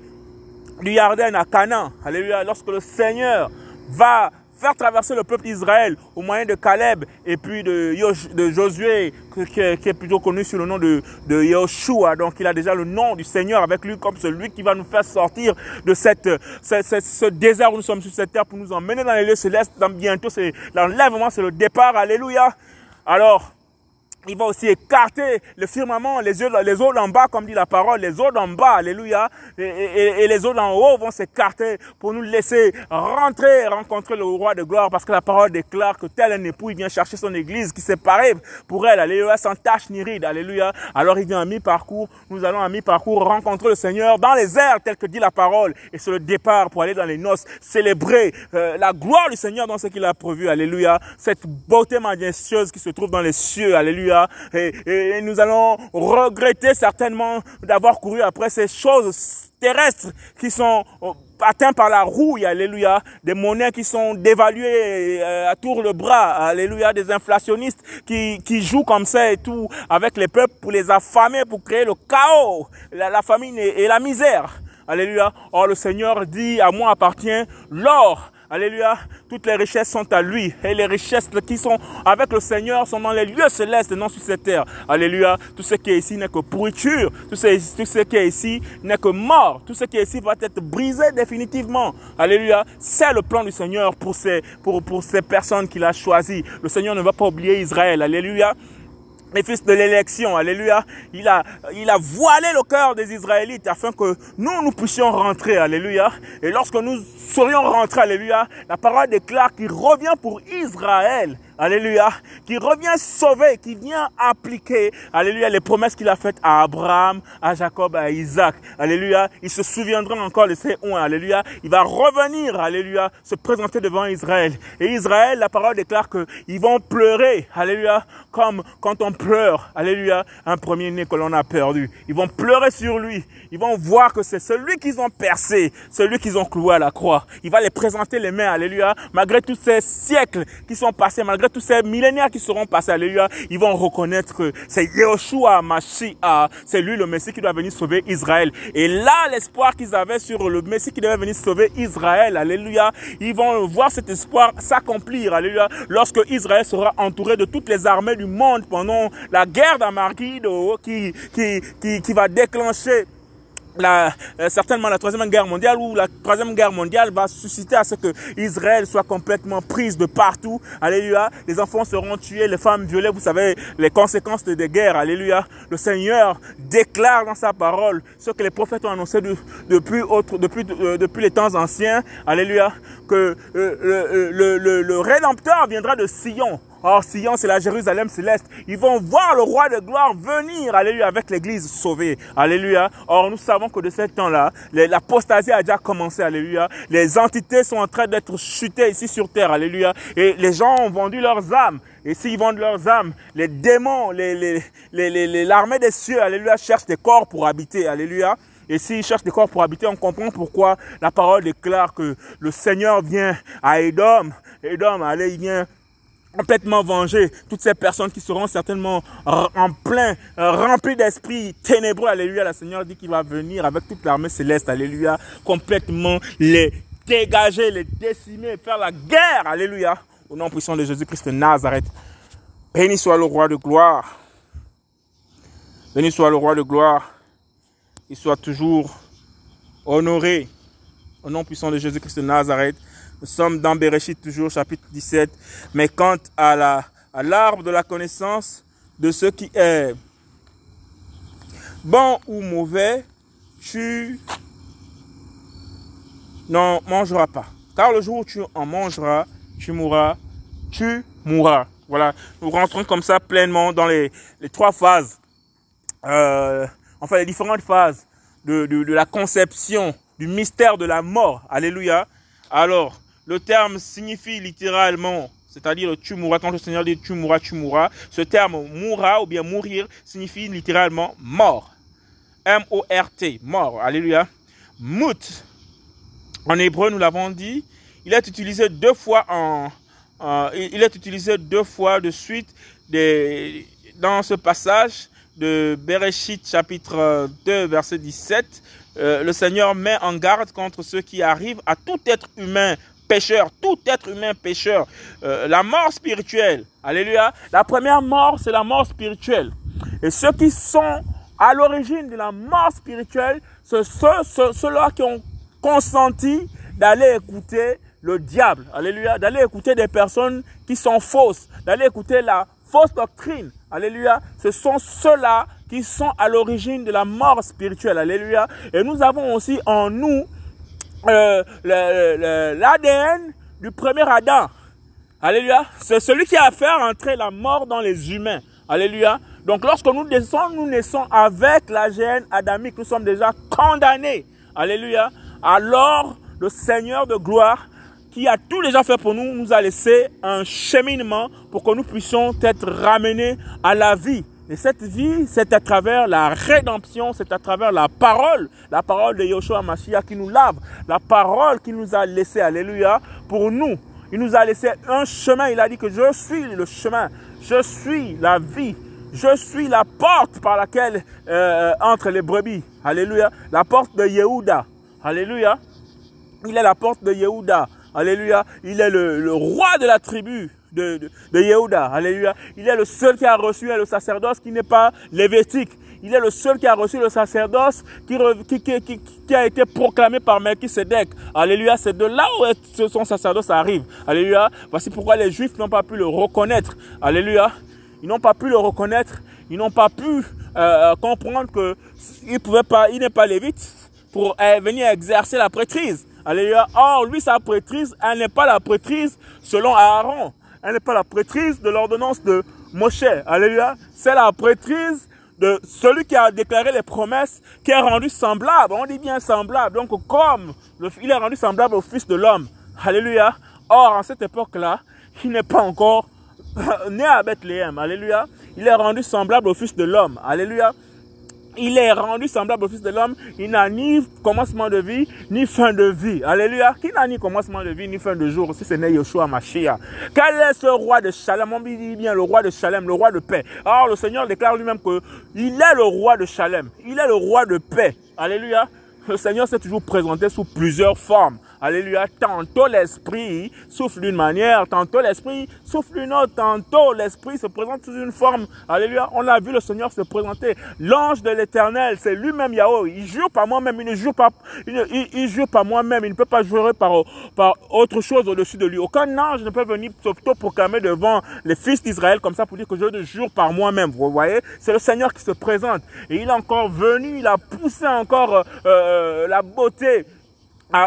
du Yarden à Canaan. Alléluia. Lorsque le Seigneur va faire traverser le peuple d'Israël au moyen de Caleb et puis de, Josué, qui est, plutôt connu sous le nom de, de Yoshua. Donc il a déjà le nom du Seigneur avec lui comme celui qui va nous faire sortir de cette, ce désert où nous sommes sur cette terre pour nous emmener dans les lieux célestes. Dans bientôt, c'est l'enlèvement, c'est le départ. Alléluia. Alors, il va aussi écarter le firmament, les yeux, les eaux d'en bas, comme dit la parole, les eaux d'en bas, alléluia, et, les eaux d'en haut vont s'écarter pour nous laisser rentrer, rencontrer le roi de gloire, parce que la parole déclare que tel un époux, il vient chercher son église qui s'est parée pour elle, alléluia, sans tache ni ride, alléluia. Alors il vient à mi-parcours, nous allons à mi-parcours rencontrer le Seigneur dans les airs, tel que dit la parole, et sur le départ pour aller dans les noces, célébrer euh, la gloire du Seigneur dans ce qu'il a prévu, alléluia, cette beauté majestueuse qui se trouve dans les cieux, alléluia, et, nous allons regretter certainement d'avoir couru après ces choses terrestres qui sont euh, atteints par la rouille, alléluia, des monnaies qui sont dévaluées euh, à tour de bras, alléluia, des inflationnistes qui, qui jouent comme ça et tout avec les peuples pour les affamer, pour créer le chaos, la, famine et la misère. Alléluia. Or le Seigneur dit, à moi appartient l'or, Alléluia. Toutes les richesses sont à lui. Et les richesses qui sont avec le Seigneur sont dans les lieux célestes et non sur cette terre. Alléluia. Tout ce qui est ici n'est que pourriture. Tout ce, tout ce qui est ici n'est que mort. Tout ce qui est ici va être brisé définitivement. Alléluia. C'est le plan du Seigneur pour ces, pour, pour ces personnes qu'il a choisies. Le Seigneur ne va pas oublier Israël. Alléluia les fils de l'élection, alléluia, il a, il a voilé le cœur des Israélites afin que nous, nous puissions rentrer, alléluia. Et lorsque nous serions rentrés, alléluia, la parole déclare qu'il revient pour Israël Alléluia, qui revient sauver, qui vient appliquer, Alléluia, les promesses qu'il a faites à Abraham, à Jacob, à Isaac. Alléluia, il se souviendra encore de ces oins. Alléluia, il va revenir, Alléluia, se présenter devant Israël. Et Israël, la parole déclare qu'ils vont pleurer, Alléluia, comme quand on pleure, Alléluia, un premier-né que l'on a perdu. Ils vont pleurer sur lui. Ils vont voir que c'est celui qu'ils ont percé, celui qu'ils ont cloué à la croix. Il va les présenter les mains, Alléluia, malgré tous ces siècles qui sont passés, malgré tous ces millénaires qui seront passés, alléluia, ils vont reconnaître que c'est Yeshua Mashiach, c'est lui le Messie qui doit venir sauver Israël. Et là, l'espoir qu'ils avaient sur le Messie qui devait venir sauver Israël, alléluia, ils vont voir cet espoir s'accomplir, alléluia, lorsque Israël sera entouré de toutes les armées du monde pendant la guerre d'Amargido qui, qui, qui, qui va déclencher la, euh, certainement la troisième guerre mondiale ou la troisième guerre mondiale va susciter à ce que Israël soit complètement prise de partout. Alléluia. Les enfants seront tués, les femmes violées. Vous savez les conséquences des guerres. Alléluia. Le Seigneur déclare dans sa parole ce que les prophètes ont annoncé depuis, autre, depuis, euh, depuis les temps anciens. Alléluia. Que euh, le, le, le Rédempteur viendra de Sion. Or, Sion, c'est la Jérusalem céleste. Ils vont voir le roi de gloire venir, alléluia, avec l'église sauvée. Alléluia. Or, nous savons que de ce temps-là, l'apostasie a déjà commencé, alléluia. Les entités sont en train d'être chutées ici sur terre, alléluia. Et les gens ont vendu leurs âmes. Et s'ils vendent leurs âmes, les démons, l'armée des cieux, alléluia, cherchent des corps pour habiter, alléluia. Et s'ils cherchent des corps pour habiter, on comprend pourquoi la parole déclare que le Seigneur vient à Edom. Edom, allez, il vient complètement venger toutes ces personnes qui seront certainement en plein, euh, remplies d'esprit ténébreux. Alléluia. Le Seigneur dit qu'il va venir avec toute l'armée céleste. Alléluia. Complètement les dégager, les décimer, faire la guerre. Alléluia. Au nom puissant de Jésus-Christ de Nazareth. Béni soit le roi de gloire. Béni soit le roi de gloire. Il soit toujours honoré. Au nom puissant de Jésus-Christ de Nazareth. Nous sommes dans Bereshit toujours, chapitre 17. Mais quant à la, à l'arbre de la connaissance de ce qui est bon ou mauvais, tu n'en mangeras pas. Car le jour où tu en mangeras, tu mourras, tu mourras. Voilà, nous rentrons comme ça pleinement dans les, les trois phases, euh, enfin les différentes phases de, de, de la conception du mystère de la mort. Alléluia. Alors, le terme signifie littéralement, c'est-à-dire tu mourras, quand le Seigneur dit tu mourras, tu mourras, ce terme mourra ou bien mourir signifie littéralement mort. M-O-R-T, mort, alléluia. Mout, en hébreu, nous l'avons dit, il est utilisé deux fois en, il est utilisé deux fois de suite dans ce passage de Bereshit chapitre 2 verset 17. Euh, le Seigneur met en garde contre ceux qui arrivent à tout être humain pécheur, tout être humain pécheur. Euh, la mort spirituelle, alléluia. La première mort, c'est la mort spirituelle. Et ceux qui sont à l'origine de la mort spirituelle, c'est ceux, ceux-là qui ont consenti d'aller écouter le diable, alléluia, d'aller écouter des personnes qui sont fausses, d'aller écouter la fausses doctrines, alléluia, ce sont ceux-là qui sont à l'origine de la mort spirituelle, alléluia. Et nous avons aussi en nous euh, l'ADN du premier Adam, alléluia. C'est celui qui a fait entrer la mort dans les humains, alléluia. Donc lorsque nous descendons, nous naissons avec la gêne adamique, nous sommes déjà condamnés, alléluia. Alors le Seigneur de gloire qui a tout déjà fait pour nous, nous a laissé un cheminement pour que nous puissions être ramenés à la vie. Et cette vie, c'est à travers la rédemption, c'est à travers la parole, la parole de Yoshua Mashiach qui nous lave, la parole qui nous a laissé, alléluia, pour nous. Il nous a laissé un chemin, il a dit que je suis le chemin, je suis la vie, je suis la porte par laquelle euh, entrent les brebis. Alléluia. La porte de Yehuda. Alléluia. Il est la porte de Yehuda. Alléluia. Il est le, roi de la tribu de, de, Yehuda. Alléluia. Il est le seul qui a reçu le sacerdoce qui n'est pas lévitique. Il est le seul qui a reçu le sacerdoce qui, qui, qui, a été proclamé par Melchisedec. Alléluia. C'est de là où son sacerdoce arrive. Alléluia. Voici pourquoi les Juifs n'ont pas pu le reconnaître. Alléluia. Ils n'ont pas pu le reconnaître. Ils n'ont pas pu euh, euh, comprendre qu'il pouvait pas, il n'est pas lévite pour euh, venir exercer la prêtrise. Alléluia. Or, lui, sa prêtrise, elle n'est pas la prêtrise selon Aaron. Elle n'est pas la prêtrise de l'ordonnance de Moshe. Alléluia. C'est la prêtrise de celui qui a déclaré les promesses, qui est rendu semblable. On dit bien semblable. Donc, comme il est rendu semblable au Fils de l'homme. Alléluia. Or, en cette époque-là, il n'est pas encore [laughs] né à Bethléem. Alléluia. Il est rendu semblable au Fils de l'homme. Alléluia il est rendu semblable au Fils de l'homme. Il n'a ni commencement de vie, ni fin de vie. Alléluia. Qui n'a ni commencement de vie, ni fin de jour, si ce n'est Yeshua Mashiach? Quel est ce roi de Shalem? On dit bien le roi de Shalem, le roi de paix. Alors le Seigneur déclare lui-même que il est le roi de Shalem. Il est le roi de paix. Alléluia. Le Seigneur s'est toujours présenté sous plusieurs formes. Alléluia. Tantôt l'esprit souffle d'une manière, tantôt l'esprit souffle d'une autre, tantôt l'esprit se présente sous une forme. Alléluia. On a vu le Seigneur se présenter. L'ange de l'éternel, c'est lui-même Yahweh. Il jure par moi-même, il ne jure pas, il, jure par moi-même, il ne peut pas jurer par, par autre chose au-dessus de lui. Aucun ange ne peut venir proclamer devant les fils d'Israël comme ça pour dire que je ne jure par moi-même. Vous voyez? C'est le Seigneur qui se présente. Et il est encore venu, il a poussé encore euh, euh, la beauté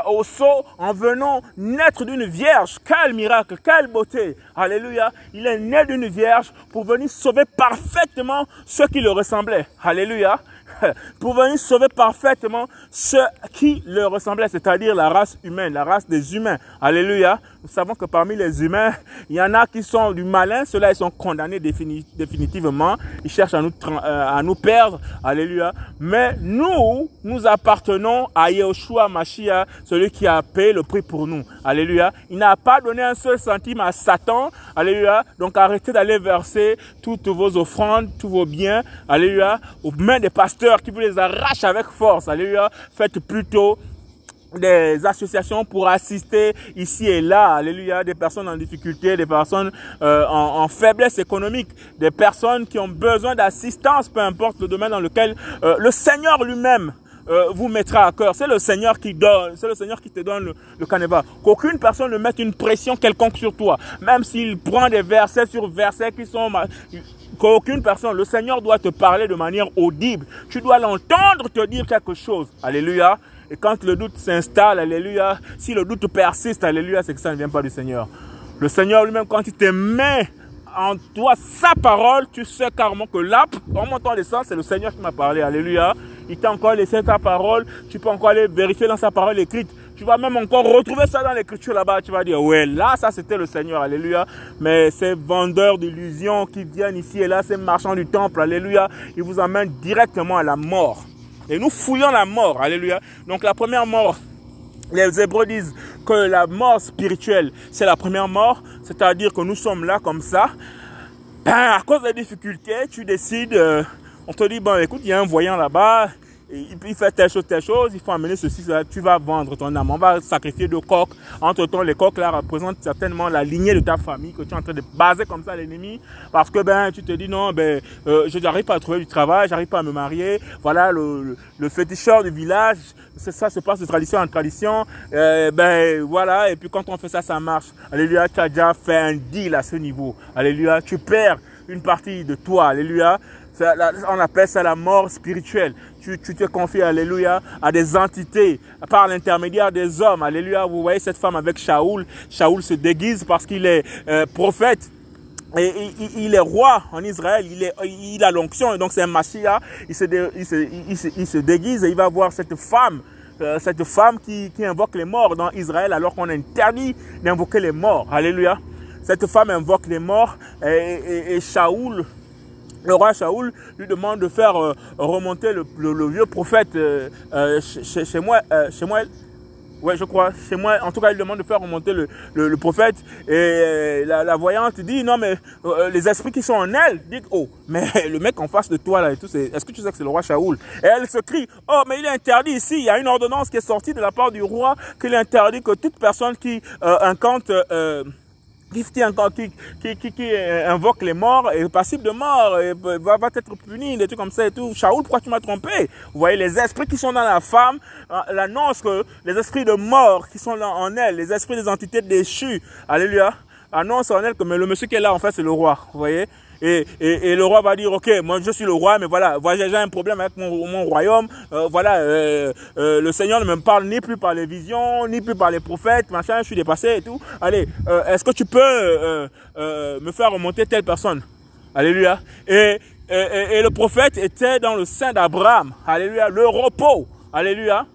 au saut en venant naître d'une vierge. Quel miracle, quelle beauté. Alléluia. Il est né d'une vierge pour venir sauver parfaitement ceux qui le ressemblaient. Alléluia. [laughs] pour venir sauver parfaitement ceux qui le ressemblaient, c'est-à-dire la race humaine, la race des humains. Alléluia. Nous savons que parmi les humains, il y en a qui sont du malin, ceux-là ils sont condamnés définitivement, ils cherchent à nous, euh, à nous perdre. Alléluia. Mais nous, nous appartenons à Yeshua Mashiach, celui qui a payé le prix pour nous. Alléluia. Il n'a pas donné un seul centime à Satan. Alléluia. Donc arrêtez d'aller verser toutes vos offrandes, tous vos biens. Alléluia. Aux mains des pasteurs qui vous les arrache avec force. Alléluia. Faites plutôt des associations pour assister ici et là, alléluia, des personnes en difficulté, des personnes euh, en, faiblesse économique, des personnes qui ont besoin d'assistance, peu importe le domaine dans lequel euh, le Seigneur lui-même euh, vous mettra à cœur. C'est le Seigneur qui donne, c'est le Seigneur qui te donne le, le canevas. Qu'aucune personne ne mette une pression quelconque sur toi, même s'il prend des versets sur versets qui sont qu'aucune personne, le Seigneur doit te parler de manière audible. Tu dois l'entendre te dire quelque chose. Alléluia. Et quand le doute s'installe, alléluia, si le doute persiste, alléluia, c'est que ça ne vient pas du Seigneur. Le Seigneur lui-même, quand il te met en toi sa parole, tu sais carrément que là, en montant les sens, c'est le Seigneur qui m'a parlé. Alléluia. Il t'a encore laissé ta parole. Tu peux encore aller vérifier dans sa parole écrite. Tu vas même encore retrouver ça dans l'écriture là-bas. Tu vas dire, ouais, là, ça c'était le Seigneur, alléluia. Mais ces vendeurs d'illusions qui viennent ici et là, ces marchands du temple, alléluia, ils vous amènent directement à la mort. Et nous fouillons la mort, alléluia. Donc la première mort, les Hébreux disent que la mort spirituelle, c'est la première mort, c'est-à-dire que nous sommes là comme ça. Ben, à cause des difficultés, tu décides, euh, on te dit, bon, écoute, il y a un voyant là-bas, il fait telle chose, telle chose, il faut amener ceci, cela, tu vas vendre ton âme. On va sacrifier deux coqs. Entre temps, les coqs là représentent certainement la lignée de ta famille que tu es en train de baser comme ça l'ennemi. Parce que ben tu te dis non, ben euh, je n'arrive pas à trouver du travail, j'arrive pas à me marier. Voilà le, le, féticheur du village, ça se passe de tradition en tradition. Euh, ben voilà, et puis quand on fait ça, ça marche. Alléluia, tu as déjà fait un deal à ce niveau. Alléluia, tu perds une partie de toi, alléluia. On appelle ça la mort spirituelle. Tu, te confies, alléluia, à des entités par l'intermédiaire des hommes, alléluia. Vous voyez cette femme avec Shaoul. Shaoul se déguise parce qu'il est euh, prophète. Et il, est roi en Israël, il, est, il a l'onction, donc c'est un Mashiach, il se, il, se, déguise et il va voir cette femme euh, cette femme qui, invoque les morts dans Israël alors qu'on interdit d'invoquer les morts. Alléluia. Cette femme invoque les morts et, et, et Shaoul, le roi Shaoul lui demande de faire euh, remonter le, le, vieux prophète euh, euh chez, chez, moi, chez moi Ouais, je crois. Chez moi, en tout cas, il demande de faire remonter le, le, le prophète. Et euh, la, la, voyante dit, non, mais euh, les esprits qui sont en elle, dit, oh, mais [laughs] le mec en face de toi, là, et tout, est-ce que tu sais que c'est le roi Shaoul Et elle se crie, oh, mais il est interdit ici. Il y a une ordonnance qui est sortie de la part du roi qu'il interdit que toute personne qui euh, incante... Euh, qui, encore, qui, qui, qui, qui, invoque les morts est passible de mort, et va, va être puni, des trucs comme ça et tout. Shaoul, pourquoi tu m'as trompé? Vous voyez, les esprits qui sont dans la femme l'annonce que les esprits de mort qui sont là en elle, les esprits des entités déchues, alléluia, annoncent en elle que mais le monsieur qui est là, en fait, c'est le roi. Vous voyez? Et, et, et, le roi va dire, ok, moi je suis le roi, mais voilà, voilà j'ai un problème avec mon, mon royaume. Euh, voilà, euh, euh, le Seigneur ne me parle ni plus par les visions, ni plus par les prophètes, machin, je suis dépassé et tout. Allez, euh, est-ce que tu peux euh, euh, me faire remonter telle personne? Alléluia. Et, et, et le prophète était dans le sein d'Abraham. Alléluia. Le repos. Alléluia.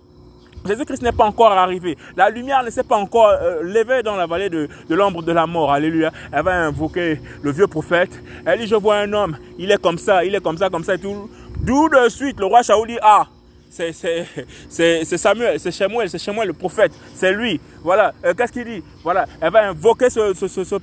Jésus-Christ n'est pas encore arrivé. La lumière ne s'est pas encore euh, levée dans la vallée de, l'ombre de la mort. Alléluia. Elle va invoquer le vieux prophète. Elle dit, je vois un homme. Il est comme ça, il est comme ça, comme ça et tout. D'où de suite, le roi Shaoul dit, ah, c'est Samuel, c'est Shemuel, c'est Shemuel le prophète, c'est lui. Voilà, euh, qu'est-ce qu'il dit? Voilà, elle va invoquer ce, ce, ce, ce,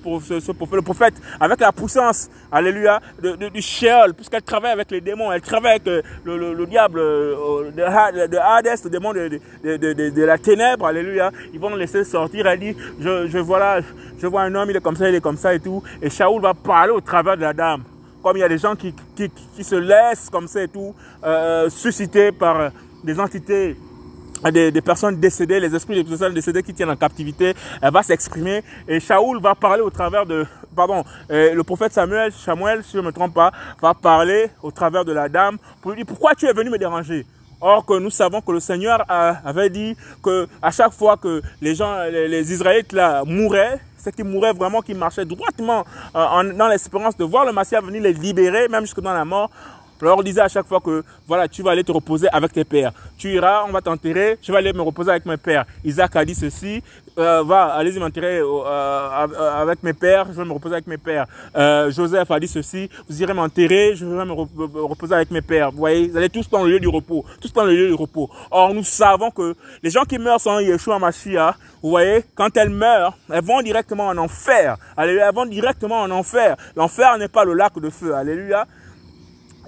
le prophète avec la puissance, alléluia, de, du Sheol, puisqu'elle travaille avec les démons, elle travaille avec le, le, le, diable euh, de, de Hades, le démon de, la ténèbre, alléluia. Ils vont laisser sortir, elle dit, je, je, voilà, je vois un homme, il est comme ça, il est comme ça et tout. Et Shaoul va parler au travers de la dame comme il y a des gens qui, qui, se laissent comme ça et tout, euh, suscités par des entités des, des, personnes décédées, les esprits des personnes décédées qui tiennent en captivité, elle va s'exprimer et Shaoul va parler au travers de, pardon, euh, le prophète Samuel, Samuel, si je ne me trompe pas, va parler au travers de la dame pour lui dire pourquoi tu es venu me déranger? Or que nous savons que le Seigneur avait dit que à chaque fois que les gens, les, les Israélites là mouraient, c'est qu'ils mouraient vraiment, qu'ils marchaient droitement euh, en, dans l'espérance de voir le Messie venir les libérer, même jusque dans la mort. Je leur disais à chaque fois que, voilà, tu vas aller te reposer avec tes pères. Tu iras, on va t'enterrer, je vais aller me reposer avec mes pères. Isaac a dit ceci, euh, va, allez-y m'enterrer euh, avec mes pères, je vais me reposer avec mes pères. Euh, Joseph a dit ceci, vous irez m'enterrer, je vais me reposer avec mes pères. Vous voyez, vous allez tous dans le lieu du repos, tous dans le lieu du repos. Or, nous savons que les gens qui meurent sans Yeshua Mashiach, vous voyez, quand elles meurent, elles vont directement en enfer. Alléluia, elles vont directement en enfer. L'enfer n'est pas le lac de feu. Alléluia.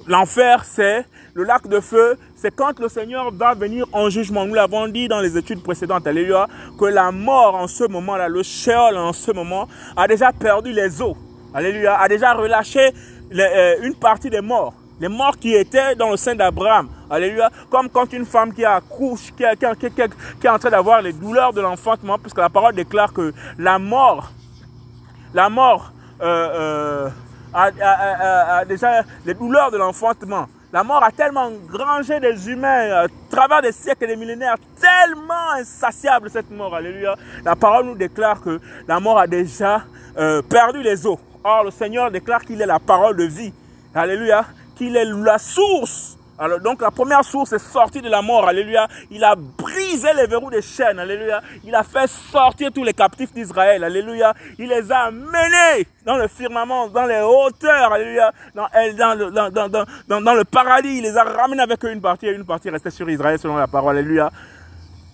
L'enfer, c'est le lac de feu, c'est quand le Seigneur va venir en jugement. Nous l'avons dit dans les études précédentes, alléluia, que la mort en ce moment-là, le Sheol en ce moment, a déjà perdu les eaux. Alléluia, a déjà relâché euh, une partie des morts. Les morts qui étaient dans le sein d'Abraham. Alléluia. Comme quand une femme qui accouche, qui, qui est en train d'avoir les douleurs de l'enfantement, puisque la parole déclare que la mort, la mort, euh, euh, a, déjà les douleurs de l'enfantement. La mort a tellement grangé des humains à travers des siècles et des millénaires, tellement insatiable cette mort. Alléluia. La parole nous déclare que la mort a déjà euh, perdu les eaux. Or, le Seigneur déclare qu'il est la parole de vie. Alléluia. Qu'il est la source alors, donc la première source est sortie de la mort, alléluia. Il a brisé les verrous des chaînes, alléluia. Il a fait sortir tous les captifs d'Israël, alléluia. Il les a menés dans le firmament, dans les hauteurs, alléluia. Dans, le, dans, dans, dans le paradis, il les a ramenés avec eux une partie et une partie restait sur Israël selon la parole, alléluia.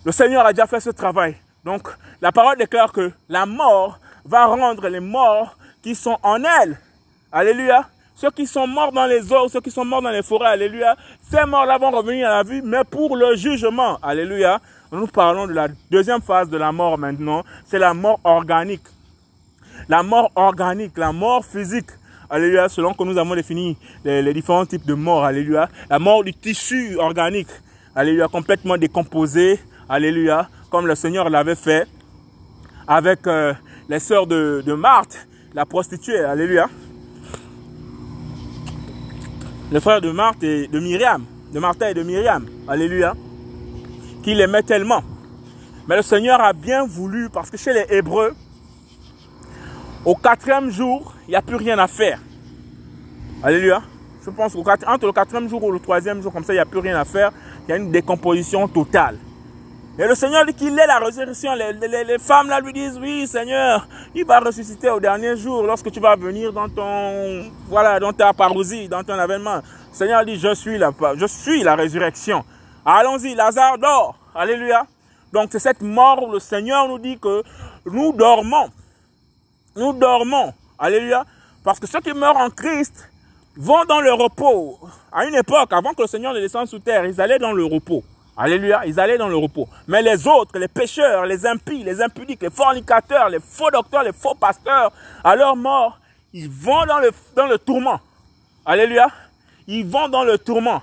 Le Seigneur a déjà fait ce travail. Donc, la parole déclare que la mort va rendre les morts qui sont en elle. Alléluia ceux qui sont morts dans les eaux, ceux qui sont morts dans les forêts, alléluia, ces morts-là vont revenir à la vie, mais pour le jugement, alléluia. Nous parlons de la deuxième phase de la mort maintenant, c'est la mort organique. La mort organique, la mort physique, alléluia, selon que nous avons défini les, différents types de mort, alléluia. La mort du tissu organique, alléluia, complètement décomposé, alléluia, comme le Seigneur l'avait fait avec euh, les sœurs de, de Marthe, la prostituée, alléluia. Le frère de Marthe et de Myriam, de Martha et de Myriam, alléluia, qui l'aimaient tellement. Mais le Seigneur a bien voulu, parce que chez les Hébreux, au quatrième jour, il n'y a plus rien à faire. Alléluia. Je pense qu'entre le quatrième jour ou le troisième jour, comme ça, il n'y a plus rien à faire. Il y a une décomposition totale. Et le Seigneur dit qu'il est la résurrection. Les, femmes là lui disent, oui Seigneur, il va ressusciter au dernier jour lorsque tu vas venir dans ton, voilà, dans ta parousie, dans ton avènement. Le Seigneur dit, je suis la, je suis la résurrection. Allons-y, Lazare dort. Alléluia. Donc c'est cette mort où le Seigneur nous dit que nous dormons. Nous dormons. Alléluia. Parce que ceux qui meurent en Christ vont dans le repos. À une époque, avant que le Seigneur ne descende sous terre, ils allaient dans le repos. Alléluia, ils allaient dans le repos. Mais les autres, les pécheurs, les impies, les impudiques, les fornicateurs, les faux docteurs, les faux pasteurs, à leur mort, ils vont dans le, dans le tourment. Alléluia. Ils vont dans le tourment.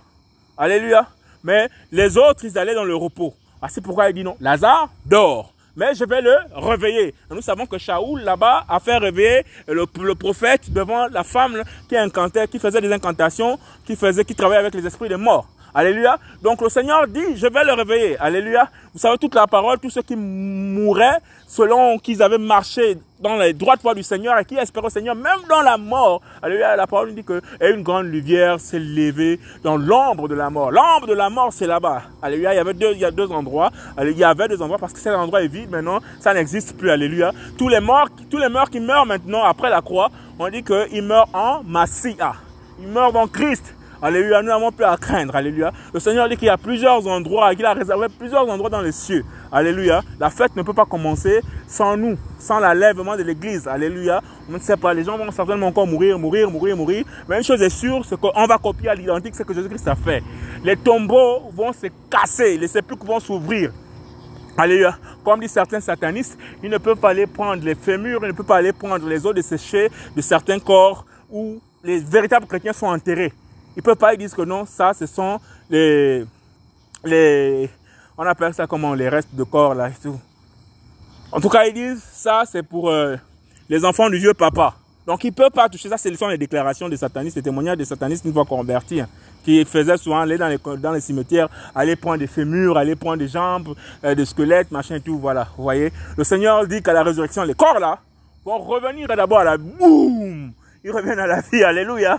Alléluia. Mais les autres, ils allaient dans le repos. Ah, c'est pourquoi il dit non. Lazare dort. Mais je vais le réveiller. Nous savons que Shaoul, là-bas, a fait réveiller le, le, prophète devant la femme qui incantait, qui faisait des incantations, qui faisait, qui travaillait avec les esprits des morts. Alléluia. Donc le Seigneur dit, je vais le réveiller. Alléluia. Vous savez toute la parole, tous ceux qui mouraient selon qu'ils avaient marché dans les droites voies du Seigneur et qui espéraient au Seigneur, même dans la mort. Alléluia. La parole dit que et une grande lumière s'est levée dans l'ombre de la mort. L'ombre de la mort, c'est là-bas. Alléluia. Il y avait deux, il y a deux endroits. Il y avait deux endroits parce que cet endroit est vide maintenant. Ça n'existe plus. Alléluia. Tous les morts, tous les morts qui meurent maintenant après la croix, on dit qu'ils meurent en Massia. Ils meurent dans Christ. Alléluia, nous n'avons plus à craindre. Alléluia. Le Seigneur dit qu'il y a plusieurs endroits, qu'il a réservé plusieurs endroits dans les cieux. Alléluia. La fête ne peut pas commencer sans nous, sans l'enlèvement de l'église. Alléluia. On ne sait pas, les gens vont certainement encore mourir, mourir, mourir, mourir. Mais une chose est sûre, c'est qu'on va copier à l'identique ce que Jésus-Christ a fait. Les tombeaux vont se casser, les sépulcres vont s'ouvrir. Alléluia. Comme disent certains satanistes, ils ne peuvent pas aller prendre les fémurs, ils ne peuvent pas aller prendre les os desséchés de certains corps où les véritables chrétiens sont enterrés. Ils ne peuvent pas, disent que non, ça, ce sont les, les, on appelle ça comment, les restes de corps là et tout. En tout cas, ils disent, ça, c'est pour euh, les enfants du vieux papa. Donc, ils ne peuvent pas toucher ça. Ce sont les déclarations des satanistes, les témoignages des satanistes une fois convertis, hein, qui faisaient souvent aller dans les, dans les cimetières, aller prendre des fémurs, aller prendre des jambes, euh, des squelettes, machin et tout, voilà. Vous voyez Le Seigneur dit qu'à la résurrection, les corps là vont revenir d'abord à la boum Ils reviennent à la vie, [laughs] alléluia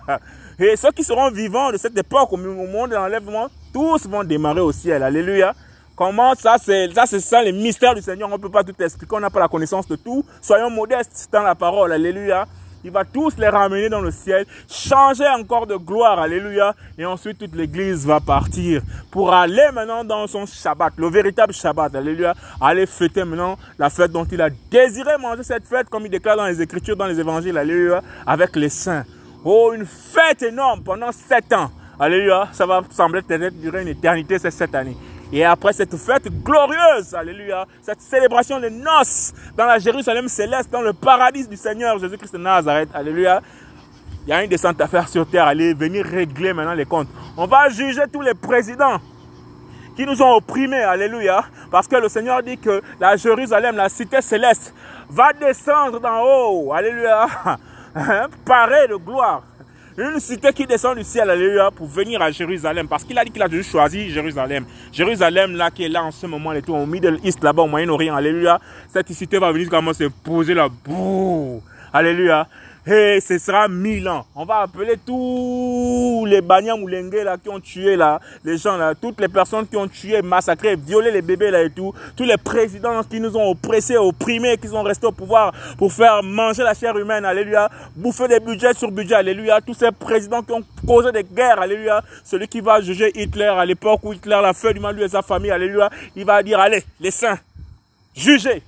et ceux qui seront vivants de cette époque au moment de l'enlèvement, tous vont démarrer au ciel. Alléluia. Comment ça, c'est ça, c'est ça les mystères du Seigneur. On ne peut pas tout expliquer. On n'a pas la connaissance de tout. Soyons modestes dans la parole. Alléluia. Il va tous les ramener dans le ciel, changer encore de gloire, alléluia. Et ensuite, toute l'église va partir pour aller maintenant dans son Shabbat, le véritable Shabbat, alléluia. Aller fêter maintenant la fête dont il a désiré manger cette fête, comme il déclare dans les Écritures, dans les Évangiles, alléluia, avec les saints. Oh, une fête énorme pendant sept ans. Alléluia. Ça va sembler peut-être durer une éternité, ces sept années. Et après cette fête glorieuse, alléluia, cette célébration de noces dans la Jérusalem céleste, dans le paradis du Seigneur Jésus-Christ de Nazareth, alléluia, il y a une descente à faire sur terre, allez, venir régler maintenant les comptes. On va juger tous les présidents qui nous ont opprimés, alléluia, parce que le Seigneur dit que la Jérusalem, la cité céleste, va descendre d'en haut, alléluia, Hein? de gloire. Une cité qui descend du ciel, alléluia, pour venir à Jérusalem. Parce qu'il a dit qu'il a déjà choisi Jérusalem. Jérusalem, là, qui est là en ce moment, et tout, au Middle East, là-bas, au Moyen-Orient, alléluia. Cette cité va venir comment se poser là. Bouh, alléluia. Et ce sera mille ans. On va appeler tous les Banyamulenge là qui ont tué là, les gens là, toutes les personnes qui ont tué, massacré, violé les bébés là et tout, tous les présidents qui nous ont oppressés, opprimés, qui sont restés au pouvoir pour faire manger la chair humaine, alléluia, bouffer des budgets sur budget, alléluia, tous ces présidents qui ont causé des guerres, alléluia, celui qui va juger Hitler à l'époque où Hitler l'a fait du mal lui et sa famille, alléluia, il va dire, allez, les saints, jugez,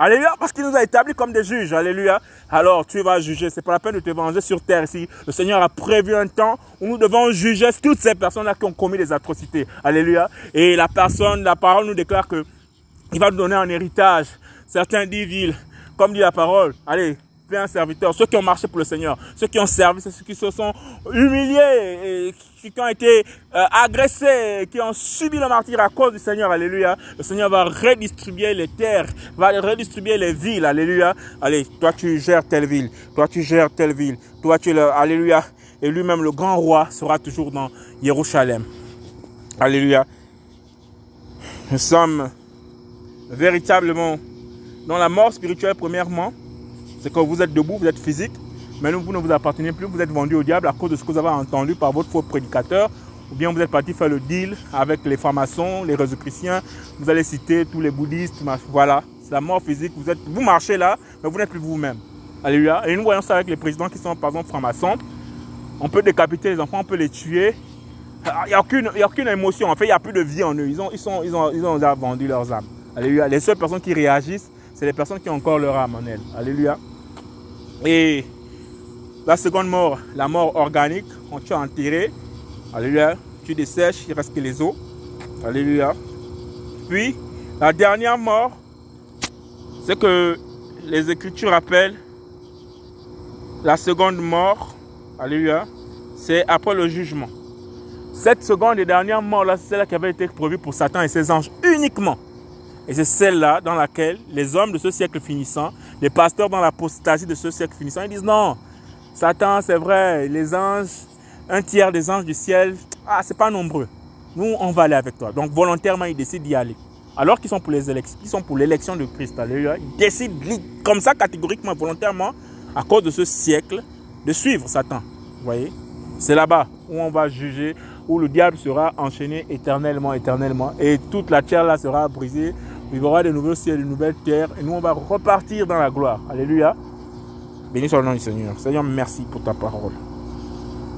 Alléluia, parce qu'il nous a établis comme des juges. Alléluia. Alors, tu vas juger. C'est pas la peine de te venger sur terre ici. Le Seigneur a prévu un temps où nous devons juger toutes ces personnes-là qui ont commis des atrocités. Alléluia. Et la personne, la parole nous déclare que il va nous donner un héritage. Certains disent, comme dit la parole, allez, un serviteur, ceux qui ont marché pour le Seigneur, ceux qui ont servi, ceux qui se sont humiliés, et qui ont été euh, agressés, qui ont subi le martyr à cause du Seigneur, alléluia. Le Seigneur va redistribuer les terres, va redistribuer les villes, alléluia. Allez, toi tu gères telle ville, toi tu gères telle ville, toi tu le, alléluia. et lui-même, le grand roi, sera toujours dans Jérusalem. Alléluia. Nous sommes véritablement dans la mort spirituelle, premièrement. C'est quand vous êtes debout, vous êtes physique, mais vous ne vous appartenez plus, vous êtes vendu au diable à cause de ce que vous avez entendu par votre faux prédicateur, ou bien vous êtes parti faire le deal avec les francs-maçons, les réseaux chrétiens, vous allez citer tous les bouddhistes, voilà, c'est la mort physique, vous, êtes, vous marchez là, mais vous n'êtes plus vous-même. Alléluia. Et nous voyons ça avec les présidents qui sont par exemple francs-maçons. On peut décapiter les enfants, on peut les tuer. Ah, il n'y a, aucune, a aucune émotion, en fait, il n'y a plus de vie en eux. Ils ont, ils, ils, ont, ils ont vendu leurs âmes. Alléluia. Les seules personnes qui réagissent, c'est les personnes qui ont encore leur âme en elles. Alléluia. Et la seconde mort, la mort organique, on tue enterré. Alléluia. Tu dessèches, il reste que les os. Alléluia. Puis, la dernière mort, c'est que les Écritures appellent la seconde mort. Alléluia. C'est après le jugement. Cette seconde et dernière mort-là, c'est celle qui avait été prévue pour Satan et ses anges uniquement. Et c'est celle-là dans laquelle les hommes de ce siècle finissant, les pasteurs dans l'apostasie de ce siècle finissant, ils disent non, Satan, c'est vrai, les anges, un tiers des anges du ciel, ah, c'est pas nombreux. Nous, on va aller avec toi. Donc, volontairement, ils décident d'y aller. Alors qu'ils sont pour les élections, ils sont pour l'élection de Christ. Ils décident comme ça, catégoriquement, volontairement, à cause de ce siècle, de suivre Satan. Vous voyez? C'est là-bas où on va juger, où le diable sera enchaîné éternellement, éternellement. Et toute la terre là sera brisée il y aura de nouveaux ciels, de nouvelles terres, et nous on va repartir dans la gloire. Alléluia. Béni soit le nom du Seigneur. Seigneur, merci pour ta parole.